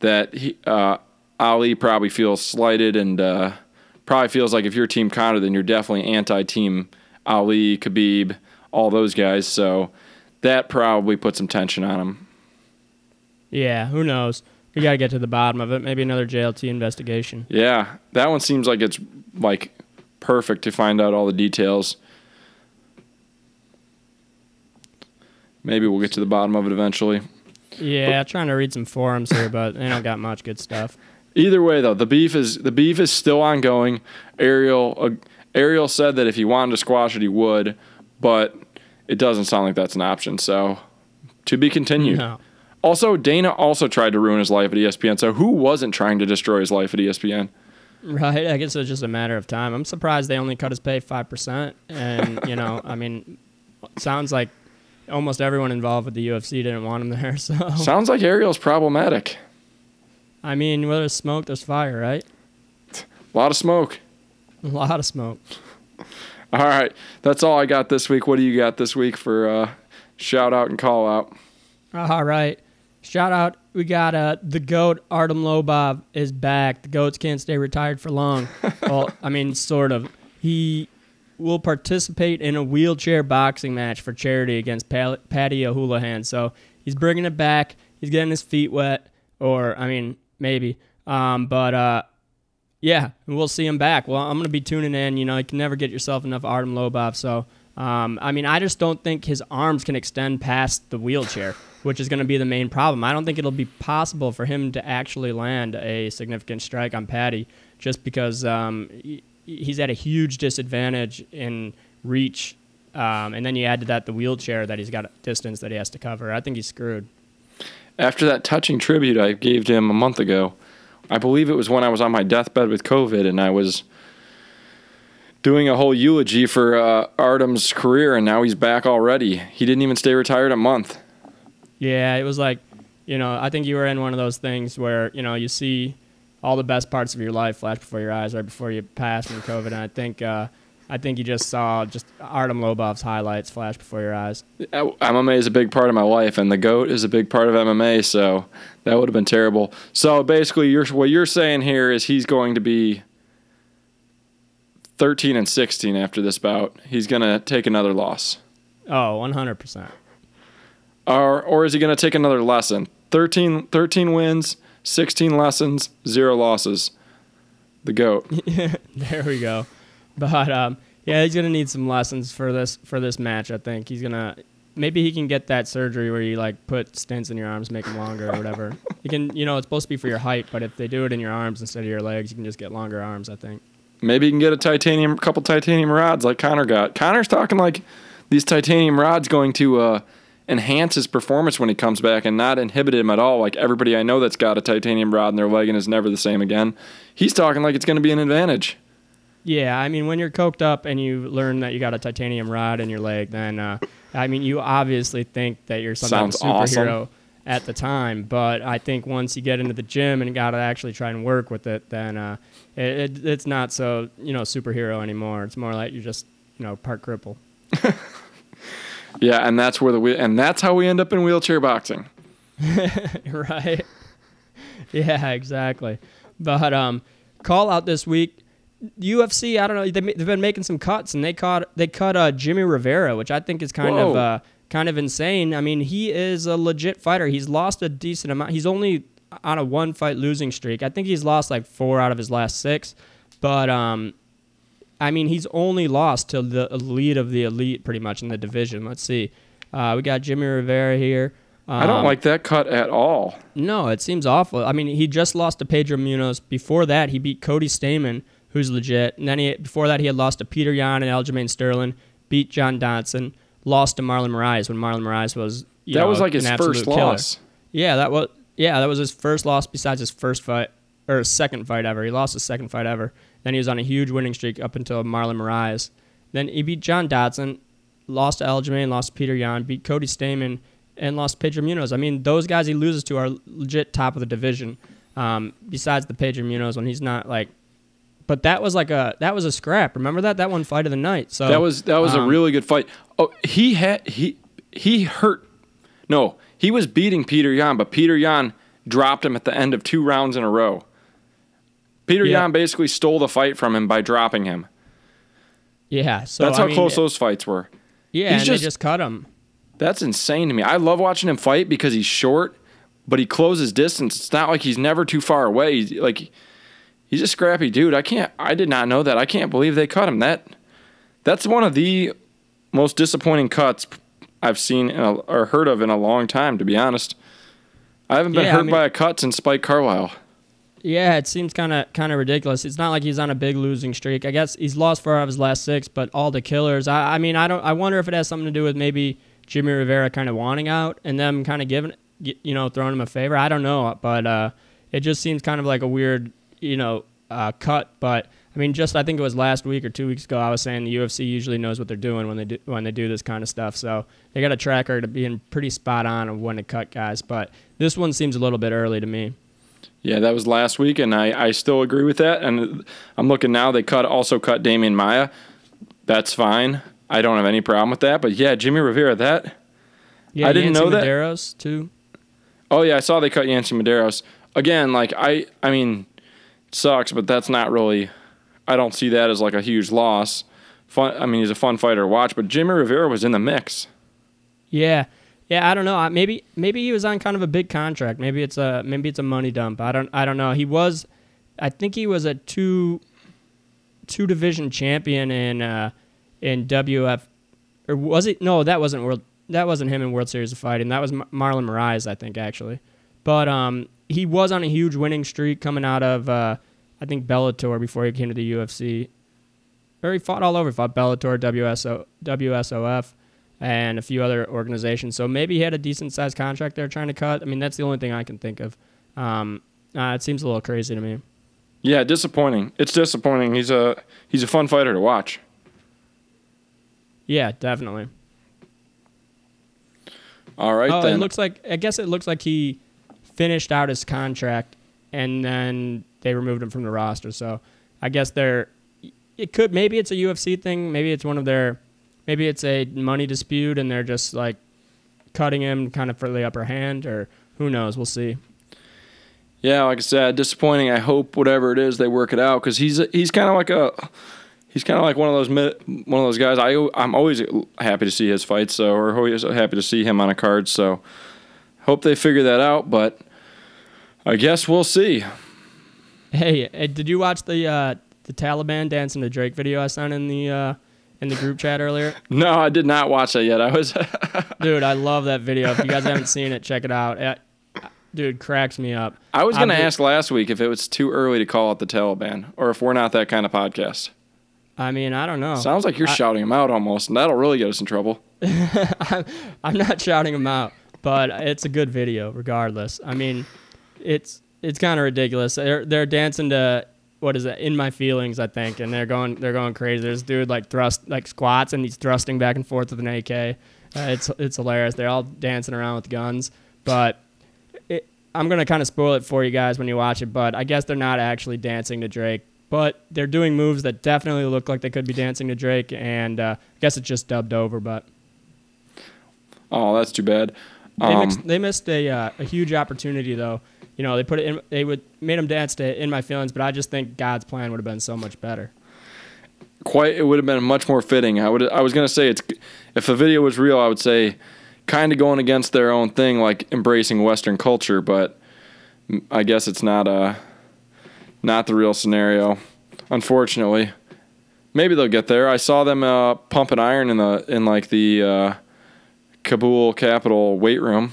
that he, uh, Ali probably feels slighted and uh, probably feels like if you're Team Conor, then you're definitely anti-Team Ali, Khabib, all those guys. So that probably put some tension on him. Yeah, who knows? We got to get to the bottom of it. Maybe another JLT investigation. Yeah, that one seems like it's like perfect to find out all the details. Maybe we'll get to the bottom of it eventually. Yeah, trying to read some forums here, but they don't got much good stuff. Either way, though, the beef is the beef is still ongoing. Ariel uh, Ariel said that if he wanted to squash it, he would, but it doesn't sound like that's an option. So, to be continued. No. Also, Dana also tried to ruin his life at ESPN. So who wasn't trying to destroy his life at ESPN? Right. I guess it's just a matter of time. I'm surprised they only cut his pay five percent, and you know, I mean, sounds like almost everyone involved with the UFC didn't want him there. So Sounds like Ariel's problematic. I mean, where there's smoke, there's fire, right? A lot of smoke. A lot of smoke. All right, that's all I got this week. What do you got this week for uh, shout out and call out? All right. Shout out. We got uh, the GOAT, Artem Lobov, is back. The GOATs can't stay retired for long. well, I mean, sort of. He will participate in a wheelchair boxing match for charity against Pal- Patty O'Houlihan. So he's bringing it back. He's getting his feet wet, or, I mean, maybe. Um, but, uh, yeah, we'll see him back. Well, I'm going to be tuning in. You know, you can never get yourself enough Artem Lobov. So, um, I mean, I just don't think his arms can extend past the wheelchair, which is going to be the main problem. I don't think it'll be possible for him to actually land a significant strike on Patty just because um, he's at a huge disadvantage in reach. Um, and then you add to that the wheelchair that he's got a distance that he has to cover. I think he's screwed. After that touching tribute I gave to him a month ago, I believe it was when I was on my deathbed with COVID and I was doing a whole eulogy for uh, Artem's career, and now he's back already. He didn't even stay retired a month. Yeah, it was like, you know, I think you were in one of those things where, you know, you see all the best parts of your life flash before your eyes right before you pass from COVID. And I think, uh, I think you just saw just Artem Lobov's highlights flash before your eyes. MMA is a big part of my life, and the goat is a big part of MMA. So that would have been terrible. So basically, you're, what you're saying here is he's going to be 13 and 16 after this bout. He's going to take another loss, Oh, 100%. Or or is he going to take another lesson? 13, 13 wins, 16 lessons, zero losses. The goat. There we go. But um, yeah, he's gonna need some lessons for this for this match. I think he's gonna maybe he can get that surgery where you like put stents in your arms, make them longer or whatever. you can, you know, it's supposed to be for your height, but if they do it in your arms instead of your legs, you can just get longer arms. I think. Maybe you can get a titanium, a couple titanium rods like Conor got. Conor's talking like these titanium rods going to uh, enhance his performance when he comes back and not inhibit him at all. Like everybody I know that's got a titanium rod in their leg and is never the same again. He's talking like it's going to be an advantage. Yeah, I mean, when you're coked up and you learn that you got a titanium rod in your leg, then uh, I mean, you obviously think that you're some Sounds type of awesome. superhero at the time. But I think once you get into the gym and got to actually try and work with it, then uh, it, it, it's not so you know superhero anymore. It's more like you're just you know part cripple. Yeah, and that's where the we- and that's how we end up in wheelchair boxing. right? Yeah, exactly. But um, call out this week. UFC, I don't know. They they've been making some cuts, and they caught they cut uh, Jimmy Rivera, which I think is kind of uh, kind of insane. I mean, he is a legit fighter. He's lost a decent amount. He's only on a one fight losing streak. I think he's lost like four out of his last six. But um, I mean, he's only lost to the elite of the elite, pretty much in the division. Let's see. Uh, we got Jimmy Rivera here. I don't Um, like that cut at all. no, it seems awful. I mean, he just lost to Pedro Munhoz. Before that, he beat Cody Stamann, who's legit. And then he, before that, he had lost to Petr Yan and Aljamain Sterling, beat John Dodson, lost to Marlon Moraes when Marlon Moraes was that know, was like his first killer. loss. Yeah, that was yeah, that was his first loss besides his first fight or his second fight ever. He lost his second fight ever. Then he was on a huge winning streak up until Marlon Moraes. Then he beat John Dodson, lost to Aljamain, lost to Petr Yan, beat Cody Stamann, and lost to Pedro Munhoz. I mean, those guys he loses to are legit top of the division. Um, besides the Pedro Munhoz when he's not like, but that was like a that was a scrap. Remember that that one fight of the night. So That was that was a um, really good fight. Oh, he had he he hurt. No, he was beating Petr Yan, but Petr Yan dropped him at the end of two rounds in a row. Peter. Yan basically stole the fight from him by dropping him. yeah. So That's I how mean, close those fights were. Yeah, he's and just- they just cut him. That's insane to me. I love watching him fight because he's short, but he closes distance. It's not like he's never too far away. He's like he's a scrappy dude. I can't I did not know that. I can't believe they cut him. That that's one of the most disappointing cuts I've seen in a, or heard of in a long time, to be honest. I haven't been Yeah, I hurt mean- by a cut since Spike Carlyle. Yeah, it seems kind of kind of ridiculous. It's not like he's on a big losing streak. I guess he's lost four of his last six, but all the killers. I, I mean, I don't. I wonder if it has something to do with maybe Jimmy Rivera kind of wanting out and them kind of giving you know, throwing him a favor. I don't know, but uh, it just seems kind of like a weird, you know, uh, cut. But I mean, just I think it was last week or two weeks ago. I was saying the UFC usually knows what they're doing when they do when they do this kind of stuff. So they got a track record of being pretty spot on of when to cut guys. But this one seems a little bit early to me. Yeah, that was last week, and I, I still agree with that. And I'm looking now; they cut also cut Demian Maia. That's fine. I don't have any problem with that. But yeah, Jimmy Rivera, that. Yeah, I didn't Yancy know that. Medeiros too. Oh yeah, I saw they cut Yancy Medeiros again. Like I, I mean, it sucks, but that's not really. I don't see that as like a huge loss. Fun. I mean, he's a fun fighter to watch, but Jimmy Rivera was in the mix. Yeah, yeah. I don't know. Maybe maybe he was on kind of a big contract. Maybe it's a maybe it's a money dump. I don't I don't know. He was, I think he was a two two division champion in uh, in WF, or was it? No, that wasn't world. That wasn't him in World Series of Fighting. That was Mar- Marlon Moraes, I think actually. But um, he was on a huge winning streak coming out of uh, I think Bellator before he came to the UFC. Or he fought all over. Fought Bellator, WSO, WSOF, and a few other organizations. So maybe he had a decent sized contract they're trying to cut. I mean, that's the only thing I can think of. Um, uh, it seems a little crazy to me. Yeah, disappointing. It's disappointing. He's a he's a fun fighter to watch. Yeah, definitely. All right Oh, then. it looks like I guess it looks like he finished out his contract and then they removed him from the roster. So I guess they're it could maybe it's a UFC thing, maybe it's one of their maybe it's a money dispute and they're just like cutting him kind of for the upper hand or who knows, we'll see. Yeah, like I said, disappointing. I hope whatever it is they work it out because he's he's kind of like a he's kind of like one of those one of those guys. I I'm always happy to see his fights, so or always happy to see him on a card. So hope they figure that out, but I guess we'll see. Hey, eh, did you watch the uh, the Taliban dancing to Drake video I sent in the uh, in the group chat earlier? No, I did not watch that yet. I was Dude, I love that video. If you guys haven't seen it, check it out. Eh, dude, cracks me up. I was gonna ask last week if it was too early to call it the Taliban or if we're not that kind of podcast. I mean, I don't know. Sounds like you're I- shouting them out almost, and that'll really get us in trouble. I'm not shouting them out, but it's a good video regardless. I mean, it's it's kind of ridiculous. They're they're dancing to what is it? In my feelings, I think, and they're going they're going crazy. There's a dude like thrust like squats and he's thrusting back and forth with an AK. Uh, it's it's hilarious. They're all dancing around with guns, but. It, I'm gonna kind of spoil it for you guys when you watch it, but I guess they're not actually dancing to Drake, but they're doing moves that definitely look like they could be dancing to Drake, and uh, I guess it's just dubbed over. But Oh, that's too bad. They, Um, mixed, they missed a, uh, a huge opportunity though. You know, they put it in. They would made them dance to "In My Feelings," but I just think God's plan would have been so much better. quite it would have been much more fitting. I would I was gonna say it's if the video was real, I would say kind of going against their own thing, like embracing Western culture, but I guess it's not uh not the real scenario, unfortunately. Maybe they'll get there. I saw them uh, pumping iron in the in like the uh, Kabul capital weight room.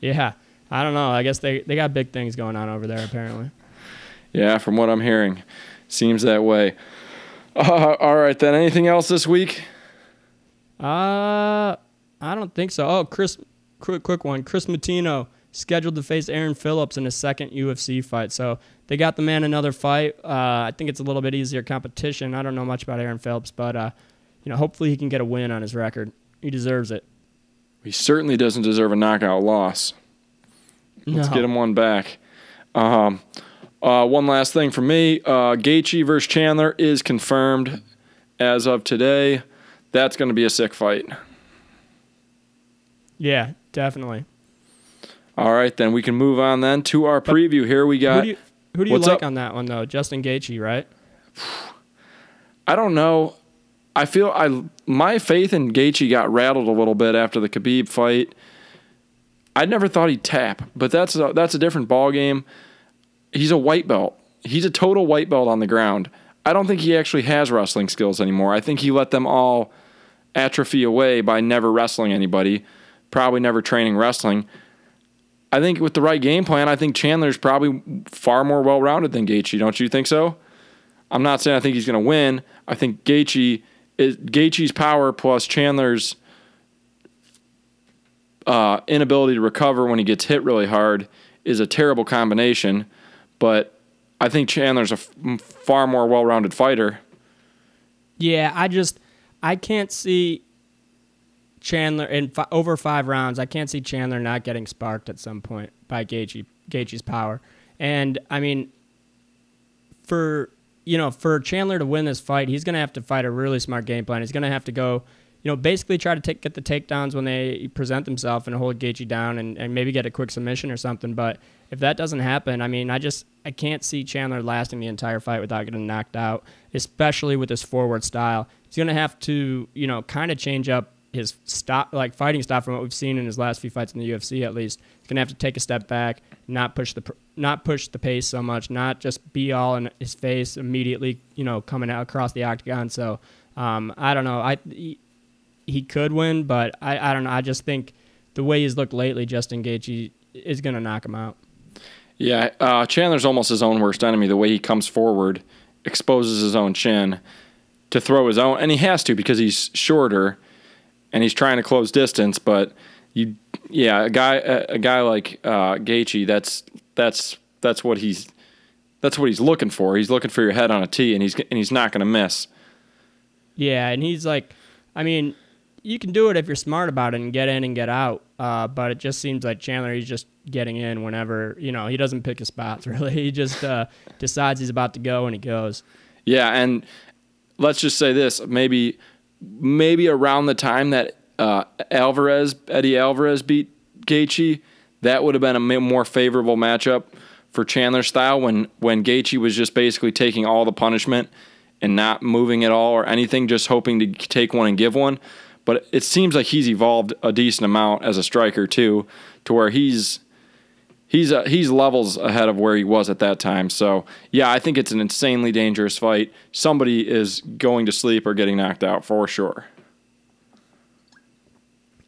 Yeah, I don't know. I guess they they got big things going on over there apparently. Yeah, from what I'm hearing, seems that way. Uh, all right, then. Anything else this week? Uh, I don't think so. Oh, Chris, quick quick one. Kris Moutinho scheduled to face Aaron Phillips in a second UFC fight. So they got the man another fight. Uh, I think it's a little bit easier competition. I don't know much about Aaron Phillips, but uh, you know, hopefully he can get a win on his record. He deserves it. He certainly doesn't deserve a knockout loss. Let's No. get him one back. Um, uh, one last thing for me: uh, Gaethje versus Chandler is confirmed as of today. That's going to be a sick fight. Yeah, definitely. All right, then we can move on then to our preview. Here we Who got. do you who do you like up? on that one though? Justin Gaethje, right? I don't know. I feel I my faith in Gaethje got rattled a little bit after the Khabib fight. I never thought he'd tap, but that's a, that's a different ball game. He's a white belt. He's a total white belt on the ground. I don't think he actually has wrestling skills anymore. I think he let them all atrophy away by never wrestling anybody, probably never training wrestling. I think with the right game plan, I think Chandler's probably far more well rounded than Gaethje. Don't you think so? I'm not saying I think he's going to win. I think Gaethje is Gaethje's power plus Chandler's uh, inability to recover when he gets hit really hard is a terrible combination. But I think Chandler's a f- far more well-rounded fighter. Yeah, I just I can't see Chandler in fi- over five rounds. I can't see Chandler not getting sparked at some point by Gaethje Gaethje's power. And I mean, for you know, for Chandler to win this fight, he's gonna have to fight a really smart game plan. He's gonna have to go, you know, basically try to take get the takedowns when they present themselves and hold Gaethje down and, and maybe get a quick submission or something. But if that doesn't happen, I mean, I just I can't see Chandler lasting the entire fight without getting knocked out, especially with his forward style. He's gonna have to, you know, kind of change up his stop like fighting style from what we've seen in his last few fights in the UFC at least. He's gonna have to take a step back, not push the not push the pace so much, not just be all in his face immediately, you know, coming out across the octagon. So um, I don't know. I he, could win, but I, I don't know. I just think the way he's looked lately, Justin Gaethje is gonna knock him out. Yeah, uh, Chandler's almost his own worst enemy. The way he comes forward, exposes his own chin to throw his own, and he has to because he's shorter and he's trying to close distance. But you, yeah, a guy, a, a guy like uh, Gaethje, that's that's that's what he's that's what he's looking for. He's looking for your head on a tee, and he's and he's not going to miss. Yeah, and he's like, I mean, you can do it if you're smart about it and get in and get out. Uh, but it just seems like Chandler, he's just getting in whenever, you know, he doesn't pick his spots really. He just uh, decides he's about to go and he goes. Yeah, and let's just say this: maybe maybe around the time that uh, Alvarez, Eddie Alvarez beat Gaethje, that would have been a more favorable matchup for Chandler style when when Gaethje was just basically taking all the punishment and not moving at all or anything, just hoping to take one and give one. But it seems like he's evolved a decent amount as a striker too, to where he's he's uh, he's levels ahead of where he was at that time. So yeah, I think it's an insanely dangerous fight. Somebody is going to sleep or getting knocked out for sure.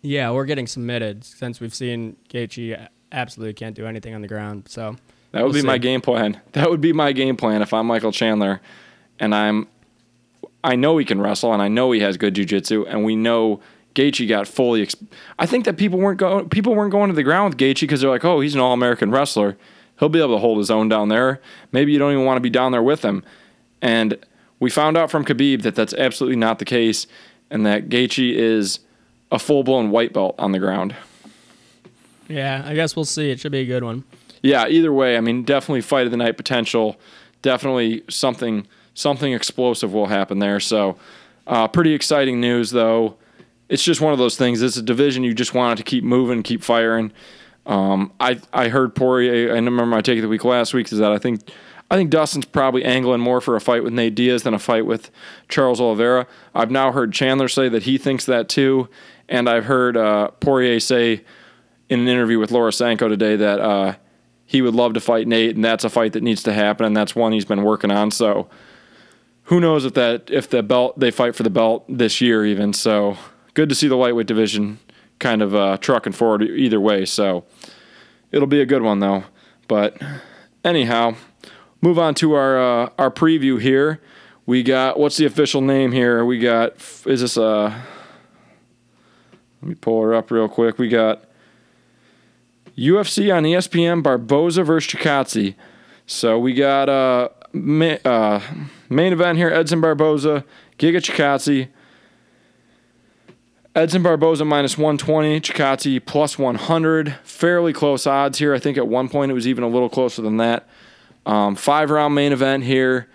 Yeah, we're getting submitted since we've seen Gaethje absolutely can't do anything on the ground. So That would We'll be my game plan. That would be my game plan if I'm Michael Chandler, and I'm. I know he can wrestle, and I know he has good jujitsu, and we know Gaethje got fully. Exp- I think that people weren't going. People weren't going to the ground with Gaethje because they're like, oh, he's an all-American wrestler. He'll be able to hold his own down there. Maybe you don't even want to be down there with him. And we found out from Khabib that that's absolutely not the case, and that Gaethje is a full-blown white belt on the ground. yeah, I guess we'll see. It should be a good one. yeah, either way, I mean, definitely fight of the night potential. Definitely something something explosive will happen there. So, uh, pretty exciting news though. It's just one of those things. It's a division you just want it to keep moving, keep firing. Um, I I heard Poirier. I remember my take of the week last week is that I think I think Dustin's probably angling more for a fight with Nate Diaz than a fight with Charles Oliveira. I've now heard Chandler say that he thinks that too, and I've heard uh, Poirier say in an interview with Laura Sanko today that uh, he would love to fight Nate, and that's a fight that needs to happen, and that's one he's been working on. So who knows if that if the belt they fight for the belt this year even. So good to see the lightweight division kind of uh, trucking forward either way. So it'll be a good one though. But anyhow, move on to our uh, our preview here. We got what's the official name here? We got is this a let me pull her up real quick. We got UFC on ESPN Barboza versus Chikadze. So we got uh, ma- uh main event here Edson Barboza, Giga Chikadze. Edson Barboza minus 120, Chikadze plus 100. Fairly close odds here. I think at one point it was even a little closer than that. Um, five round main event here.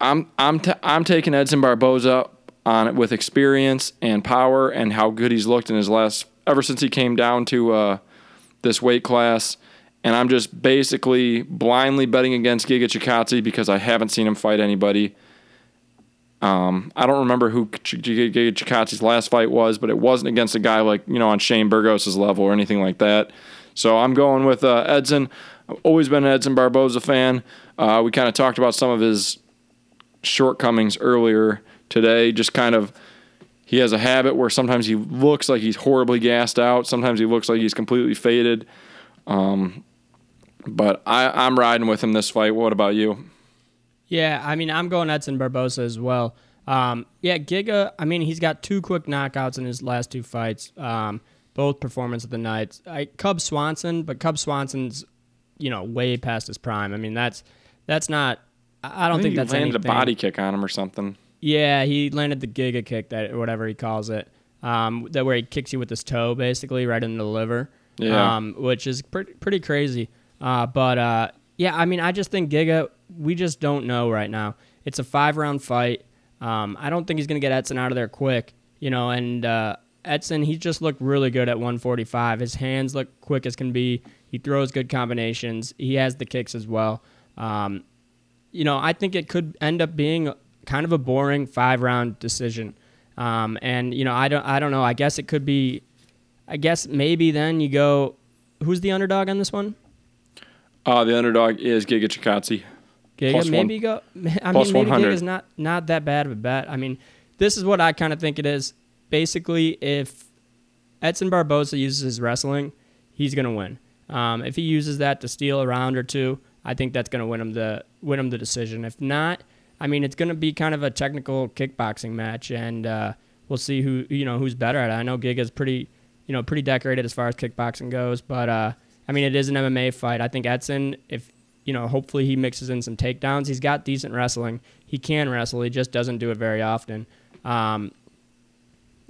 I'm I'm t- I'm taking Edson Barboza on it with experience and power and how good he's looked in his last ever since he came down to uh, this weight class. And I'm just basically blindly betting against Giga Chikadze because I haven't seen him fight anybody. Um, I don't remember who Giga Chikadze's last fight was, but it wasn't against a guy like you know on Shane Burgos' level or anything like that. So I'm going with uh, Edson. I've always been an Edson Barboza fan. Uh, we kind of talked about some of his shortcomings earlier today. Just kind of, he has a habit where sometimes he looks like he's horribly gassed out. Sometimes he looks like he's completely faded. Um, but I, I'm riding with him this fight. What about you? Yeah, I mean, I'm going Edson Barboza as well. Um, yeah, Giga, I mean, he's got two quick knockouts in his last two fights. Um, both performance of the night. I Cub Swanson, but Cub Swanson's you know way past his prime. I mean that's that's not. I don't I think he that's landed anything. a body kick on him or something. Yeah, he landed the Giga kick that or whatever he calls it. Um, that where he kicks you with his toe basically right into the liver. Yeah. Um, which is pretty pretty crazy. Uh, but uh, yeah, I mean, I just think Giga. We just don't know right now. It's a five round fight. Um, I don't think he's gonna get Edson out of there quick. You know, and uh, Edson, he just looked really good at 145. His hands look quick as can be. He throws good combinations. He has the kicks as well. Um, you know, I think it could end up being kind of a boring five round decision. Um, and you know, I don't, I don't know. I guess it could be. I guess maybe then you go. Who's the underdog on this one? Uh, the underdog is Giga Chikadze. Giga. Plus one- maybe go. I plus mean, maybe 100. Giga's not not that bad of a bet. I mean, this is what I kind of think it is. Basically, if Edson Barboza uses his wrestling, he's gonna win. Um, if he uses that to steal a round or two, I think that's gonna win him the win him the decision. If not, I mean, it's gonna be kind of a technical kickboxing match, and uh, we'll see who you know who's better at it. I know Giga's pretty you know pretty decorated as far as kickboxing goes, but uh, I mean, it is an MMA fight. I think Edson, if you know, hopefully he mixes in some takedowns. He's got decent wrestling. He can wrestle. He just doesn't do it very often. Um,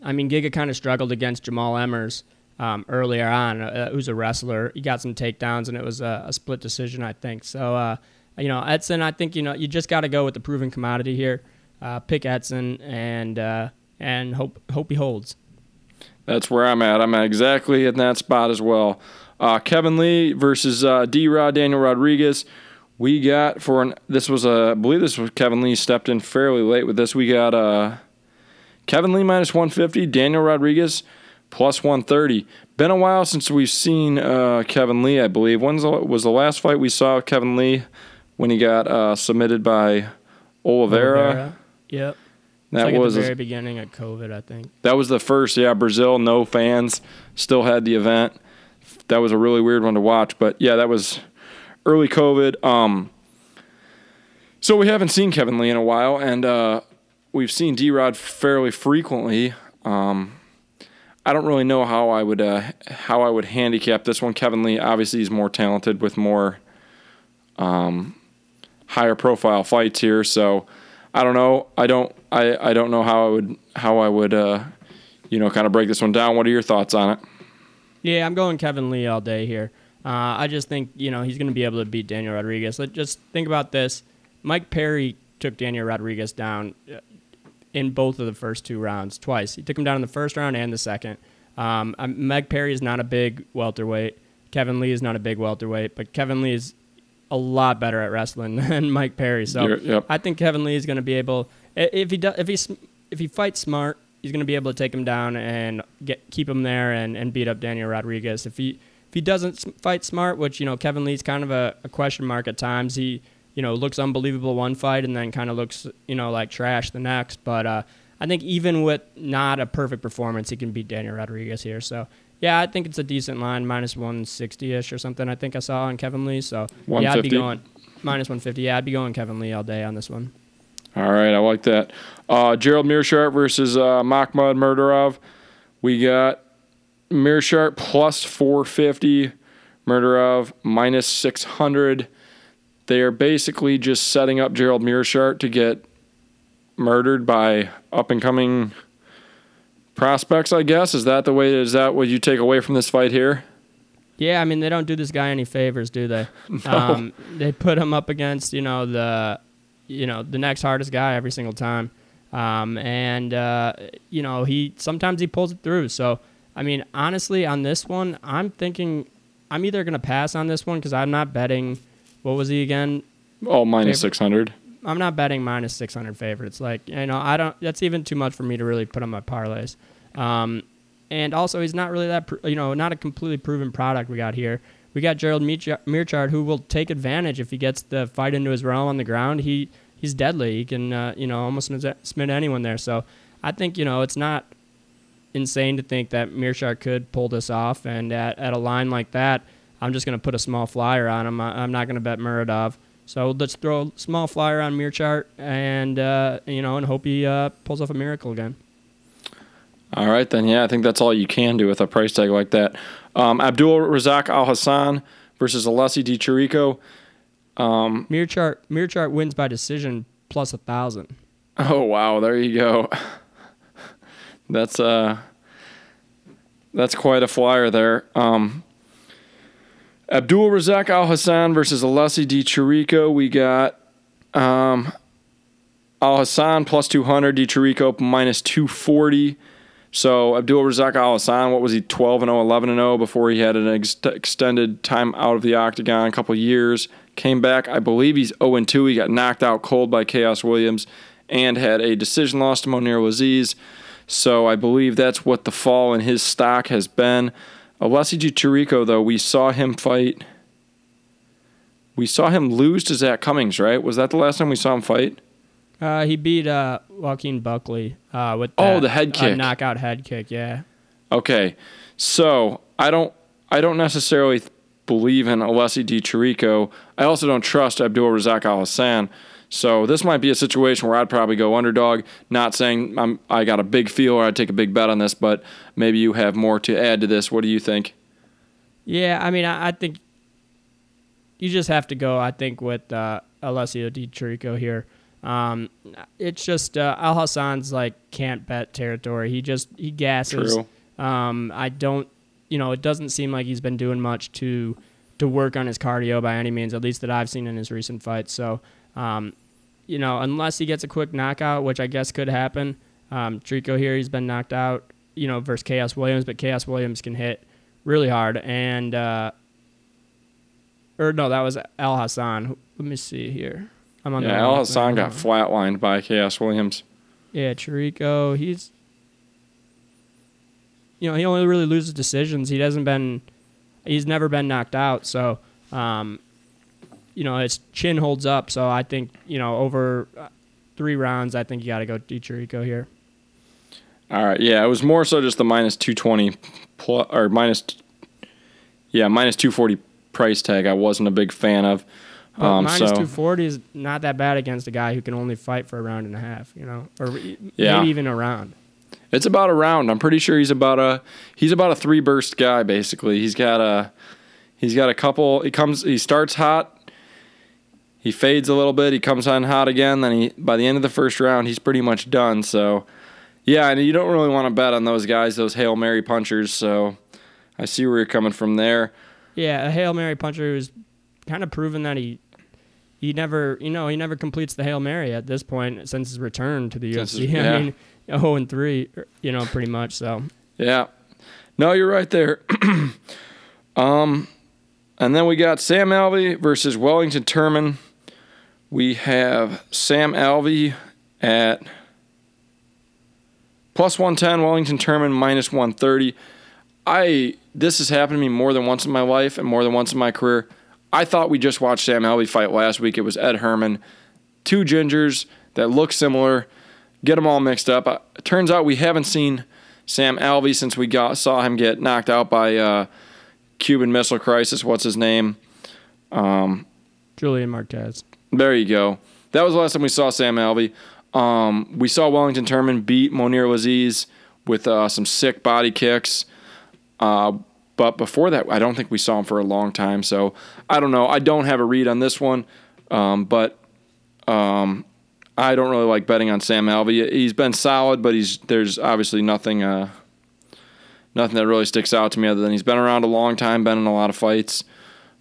I mean, Giga kind of struggled against Jamall Emmers um, earlier on, uh, who's a wrestler. He got some takedowns, and it was a, a split decision, I think. So, uh, you know, Edson, I think you know you just got to go with the proven commodity here. Uh, pick Edson and uh, and hope hope he holds. That's where I'm at. I'm exactly in that spot as well. Uh, Kevin Lee versus uh, D. Rod Daniel Rodriguez. We got for an this was a I believe this was Kevin Lee stepped in fairly late with this. We got uh, Kevin Lee minus 150, Daniel Rodriguez plus 130. Been a while since we've seen uh, Kevin Lee. I believe when's the, was the last fight we saw Kevin Lee when he got uh, submitted by Oliveira. Yep. That like was at the very beginning of COVID, I think. That was the first, yeah. Brazil, no fans, still had the event. That was a really weird one to watch, but yeah, that was early COVID. Um, so we haven't seen Kevin Lee in a while, and uh, we've seen D Rod fairly frequently. Um, I don't really know how I would uh, how I would handicap this one. Kevin Lee obviously is more talented with more um, higher profile fights here, so I don't know. I don't I, I don't know how I would how I would uh, you know kind of break this one down. What are your thoughts on it? Yeah, I'm going Kevin Lee all day here. Uh, I just think you know he's going to be able to beat Daniel Rodriguez. Let just think about this. Mike Perry took Daniel Rodriguez down uh, in both of the first two rounds twice. He took him down in the first round and the second. Um, Mike Perry is not a big welterweight. Kevin Lee is not a big welterweight, but Kevin Lee is a lot better at wrestling than Mike Perry. So yep. I think Kevin Lee is going to be able if he does if he if he fights smart, he's going to be able to take him down and get keep him there and, and beat up Daniel Rodriguez. If he if he doesn't fight smart, which you know Kevin Lee's kind of a, a question mark at times, he you know looks unbelievable one fight and then kind of looks you know like trash the next. But uh, I think even with not a perfect performance, he can beat Daniel Rodriguez here. So. Yeah, I think it's a decent line, minus 160 ish or something. I think I saw on Kevin Lee. So yeah, I'd be going minus 150. Yeah, I'd be going Kevin Lee all day on this one. All right, I like that. Uh, Gerald Meerschaert versus uh, Makhmud Muradov. We got Meerschaert plus 450, Muradov minus 600. They are basically just setting up Gerald Meerschaert to get murdered by up and coming prospects, I guess. Is that the way? Is that what you take away from this fight here? Yeah, I mean they don't do this guy any favors, do they? Um, they put him up against you know the, you know the next hardest guy every single time, um, and uh, you know he sometimes he pulls it through. So I mean honestly on this one, I'm thinking I'm either gonna pass on this one because I'm not betting. What was he again? Oh, minus Favorite. 600. I'm not betting minus 600 favorites. Like, you know, I don't, that's even too much for me to really put on my parlays. Um, and also, he's not really that, you know, not a completely proven product we got here. We got Gerald Meerschaert who will take advantage if he gets the fight into his realm on the ground. He he's deadly. He can, uh, you know, almost submit anyone there. So I think, you know, it's not insane to think that Meerschaert could pull this off. And at, at a line like that, I'm just going to put a small flyer on him. I'm not going to bet Muradov. So let's throw a small flyer on Meerschaert and uh, you know and hope he uh, pulls off a miracle again. All right, then. Yeah, I think that's all you can do with a price tag like that. Um, Abdul Razak Alhassan versus Alessio Di Chirico. Meerschaert. Mirror chart wins by decision plus a thousand. Oh wow, there you go. That's uh that's quite a flyer there. Um Abdul Razak Alhassan versus Alessio Di Chirico. We got um Alhassan plus 200, Di Chirico minus 240. So Abdul Razak Alhassan, what was he, 12 and 0, 11 and 0 before he had an ex- extended time out of the octagon, a couple years. Came back, I believe he's 0 and 2. He got knocked out cold by Khaos Williams and had a decision loss to Mounir Lazzez. So I believe that's what the fall in his stock has been. Alessio Chirico, though, we saw him fight. We saw him lose to Zach Cummings, right? Was that the last time we saw him fight? Uh, he beat uh, Joaquin Buckley uh, with Oh, the head uh, kick. knockout head kick. Yeah. Okay, so I don't I don't necessarily th- believe in Alessio Di Chirico. I also don't trust Abdul Razak Alhassan. So this might be a situation where I'd probably go underdog. Not saying I'm I got a big feel or I'd take a big bet on this, but maybe you have more to add to this. What do you think? Yeah, I mean, I, I think you just have to go. I think with uh, Alessio Di Chirico here. Um, it's just uh, Alhassan's like can't bet territory. He just he gasses. True. Um, I don't, you know, it doesn't seem like he's been doing much to to work on his cardio by any means, at least that I've seen in his recent fights. So, um, you know, unless he gets a quick knockout, which I guess could happen. Um, Trico here, he's been knocked out, you know, versus Khaos Williams, but Khaos Williams can hit really hard. And, uh, or no, that was Alhassan. Let me see here. I'm on the Yeah, Alhassan got flatlined by Khaos Williams. Yeah, Chirico, he's you know, he only really loses decisions. He hasn't been he's never been knocked out, so um you know, his chin holds up, so I think, you know, over uh, 3 rounds, I think you got to go Chirico here. All right, yeah, it was more so just the minus two twenty plus or minus, yeah, minus two forty price tag. I wasn't a big fan of. But Um, minus so 240 is not that bad against a guy who can only fight for a round and a half, you know, or Yeah. maybe even a round. It's about a round. I'm pretty sure he's about a he's about a three burst guy basically. He's got a he's got a couple he comes he starts hot. He fades a little bit, he comes on hot again, then he by the end of the first round he's pretty much done. So yeah, and you don't really want to bet on those guys, those Hail Mary punchers, so I see where you're coming from there. Yeah, a Hail Mary puncher who's kind of proven that he he never, you know, he never completes the Hail Mary at this point since his return to the Since UFC. yeah. I mean, 0 and 3, er, you know, pretty much. So, Yeah. No, you're right there. um, and then we got Sam Alvey versus Wellington Turman. We have Sam Alvey at plus 110, Wellington Turman minus 130. I this has happened to me more than once in my life and more than once in my career. I thought we just watched Sam Alvey fight last week. It was Ed Herman, two gingers that look similar. Get them all mixed up. Uh, it turns out we haven't seen Sam Alvey since we got saw him get knocked out by uh, Cuban Missile Crisis. What's his name? Julian Marquez. There you go. That was the last time we saw Sam Alvey. Um, we saw Wellington Turman beat Mounir Lazzez with uh, some sick body kicks. Uh, but before that, I don't think we saw him for a long time. So I don't know. I don't have a read on this one. Um, but um, I don't really like betting on Sam Alvey. He's been solid, but he's there's obviously nothing uh, nothing that really sticks out to me other than he's been around a long time, been in a lot of fights.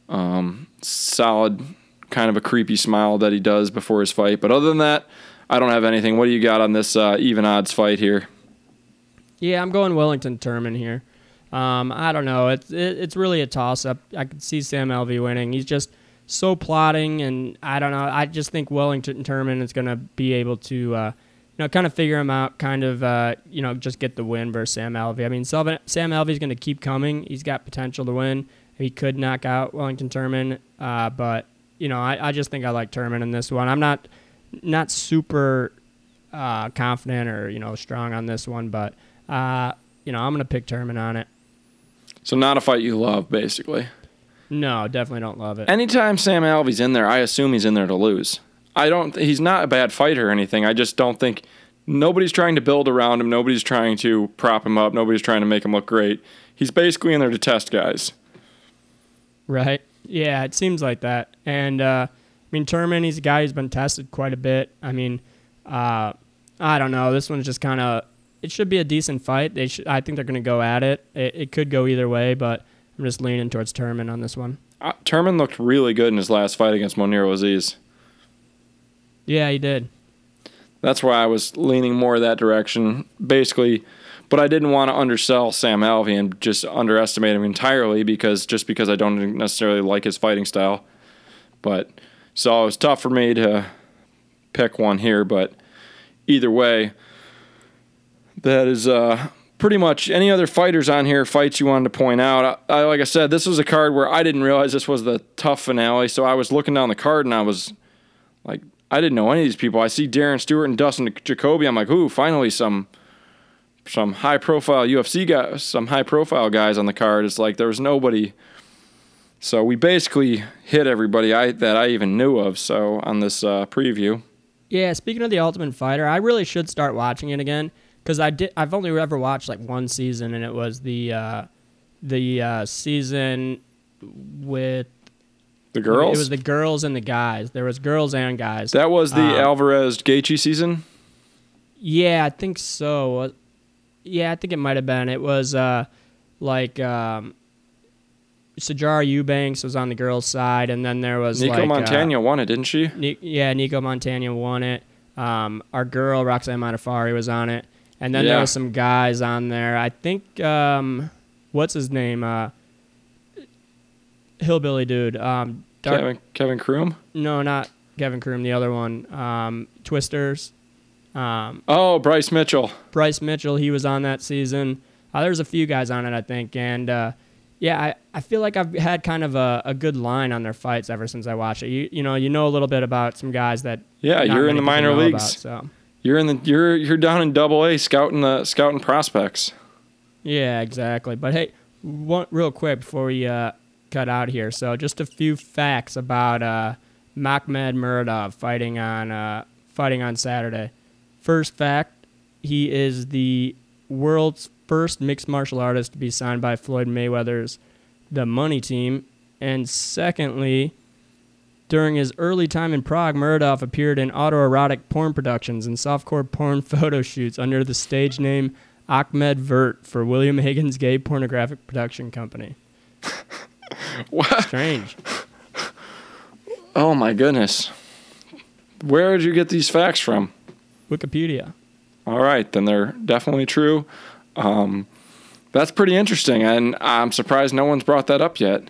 Um, solid, kind of a creepy smile that he does before his fight. But other than that, I don't have anything. What do you got on this uh, even odds fight here? Yeah, I'm going Wellington Turman here. Um, I don't know. It's it, it's really a toss up. I could see Sam Alvey winning. He's just so plotting, and I don't know. I just think Wellington Turman is going to be able to, uh, you know, kind of figure him out, kind of, uh, you know, just get the win versus Sam Alvey. I mean, Sam Alvey's going to keep coming. He's got potential to win. He could knock out Wellington Turman, uh, but you know, I, I just think I like Turman in this one. I'm not not super uh, confident or you know strong on this one, but uh, you know I'm gonna pick Turman on it. So not a fight you love, basically. No, definitely don't love it. Anytime Sam Alvey's in there, I assume he's in there to lose. I don't. He's not a bad fighter or anything. I just don't think nobody's trying to build around him. Nobody's trying to prop him up. Nobody's trying to make him look great. He's basically in there to test guys. Right. Yeah, it seems like that. And uh, I mean, Turman, he's a guy who's been tested quite a bit. I mean, uh, I don't know. This one's just kind of. It should be a decent fight. They should. I think they're going to go at it. it. It could go either way, but I'm just leaning towards Turman on this one. Uh, Turman looked really good in his last fight against Mounir Lazzez. Yeah, he did. That's why I was leaning more that direction. Basically, but I didn't want to undersell Sam Alvey and just underestimate him entirely because just because I don't necessarily like his fighting style. But so it was tough for me to pick one here, but either way, that is uh, pretty much any other fighters on here fights you wanted to point out. I, I, like I said, this was a card where I didn't realize this was the TUF finale, so I was looking down the card and I was like, I didn't know any of these people. I see Darren Stewart and Dustin Jacoby. I'm like, ooh, finally some some high profile UFC guys, some high profile guys on the card. It's like there was nobody. So we basically hit everybody I that I even knew of. So on this uh, preview. Yeah, speaking of the Ultimate Fighter, I really should start watching it again because I did. I've only ever watched like one season, and it was the uh, the uh, season with the girls. It was the girls and the guys. There was girls and guys. That was the Um, Alvarez Gaethje season. Yeah, I think so. Yeah, I think it might have been. It was uh, like um, Sijara Eubanks was on the girls' side, and then there was Nicco like, uh, won it, didn't she? Ni- yeah, Nicco Montaño won it. Um, our girl Roxanne Modafferi was on it, and then Yeah. there was some guys on there. I think um, what's his name? Uh, hillbilly dude. Um, Dark, Kevin Kevin Croom. No, not Kevin Croom. The other one, um, Twisters. Um, Oh, Bryce Mitchell. Bryce Mitchell, he was on that season. Uh, there's a few guys on it, I think, and uh, yeah, I, I feel like I've had kind of a, a good line on their fights ever since I watched it. You you know you know a little bit about some guys that Yeah, you're in the minor leagues. about, so You're in the you're you're down in Double A scouting the scouting prospects. yeah, exactly. But hey, one real quick before we uh, cut out here, so just a few facts about uh, Makhmud Muradov fighting on uh, fighting on Saturday. First fact, he is the world's first mixed martial artist to be signed by Floyd Mayweather's The Money Team. And secondly, during his early time in Prague, Muradov appeared in autoerotic porn productions and softcore porn photo shoots under the stage name Ahmed Vert for William Higgins' gay pornographic production company. What? Strange. Oh my goodness. Where did you get these facts from? Wikipedia. All right, then they're definitely true. Um, that's pretty interesting, and I'm surprised no one's brought that up yet.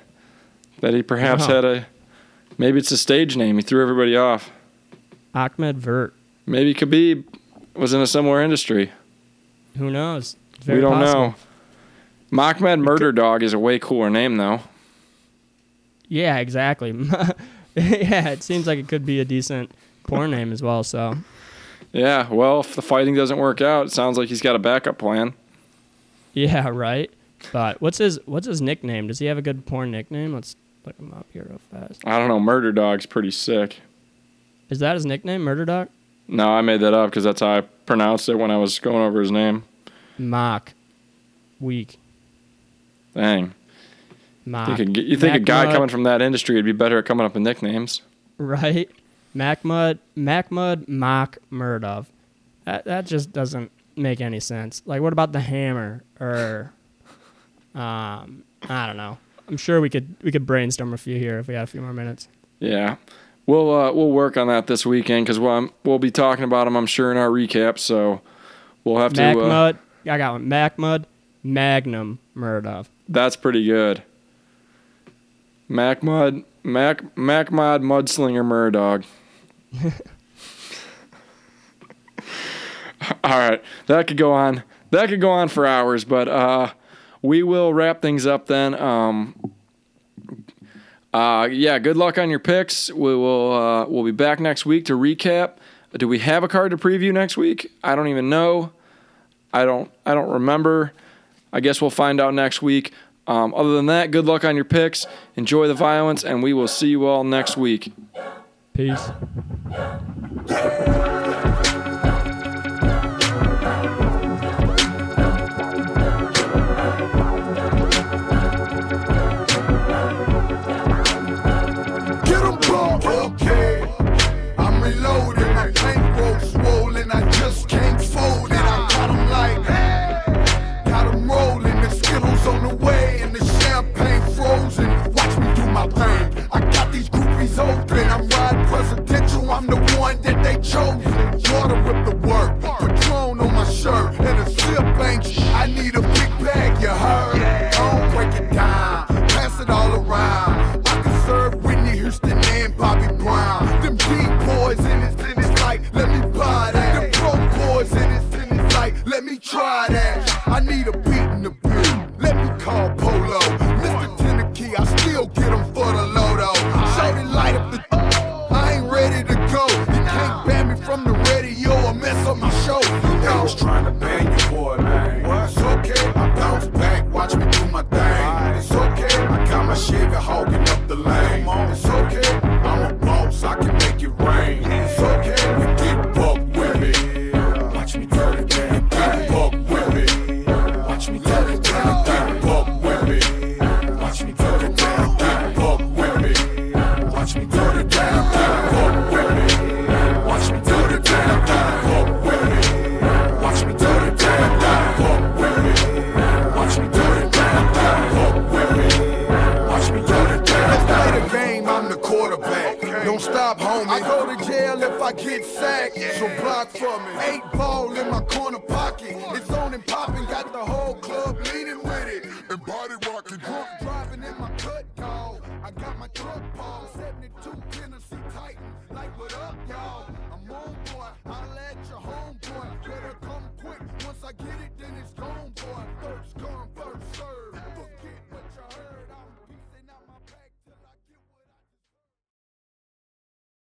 That he perhaps Wow. had a maybe it's a stage name. He threw everybody off. Ahmed Vert. Maybe Khabib was in a similar industry. Who knows? We don't possible. know. Mahmed Murder Dog is a way cooler name though. Yeah, exactly. yeah, it seems like it could be a decent porn name as well. So Yeah, well, if the fighting doesn't work out, it sounds like he's got a backup plan. yeah, right. But what's his what's his nickname? Does he have a good porn nickname? Let's look him up here real fast. I don't know. Murder Dog's pretty sick. Is that his nickname, Murder Dog? No, I made that up because that's how I pronounced it when I was going over his name. Mock. Weak. Dang. Mock. You, could, you think a guy coming from that industry would be better at coming up with nicknames? right? Macmud, Macmud, Mock, Murdov. That that just doesn't make any sense. Like, what about the Hammer or, um, I don't know. I'm sure we could we could brainstorm a few here if we had a few more minutes. Yeah, we'll uh, we'll work on that this weekend because we'll we'll be talking about them. I'm sure, in our recap. So we'll have to. Uh, Macmud, I got one. Mac Mud, Magnum, Murdov. that's pretty good. Mac Mud, Mac Macmod Mudslinger Murdog. All right, that could go on. That could go on for hours, but uh, we will wrap things up then. Um, uh, yeah, good luck on your picks. We will uh, we'll be back next week to recap. Do we have a card to preview next week? I don't even know. I don't I don't remember. I guess we'll find out next week. Um, other than that, good luck on your picks. Enjoy the violence, and we will see you all next week. Peace.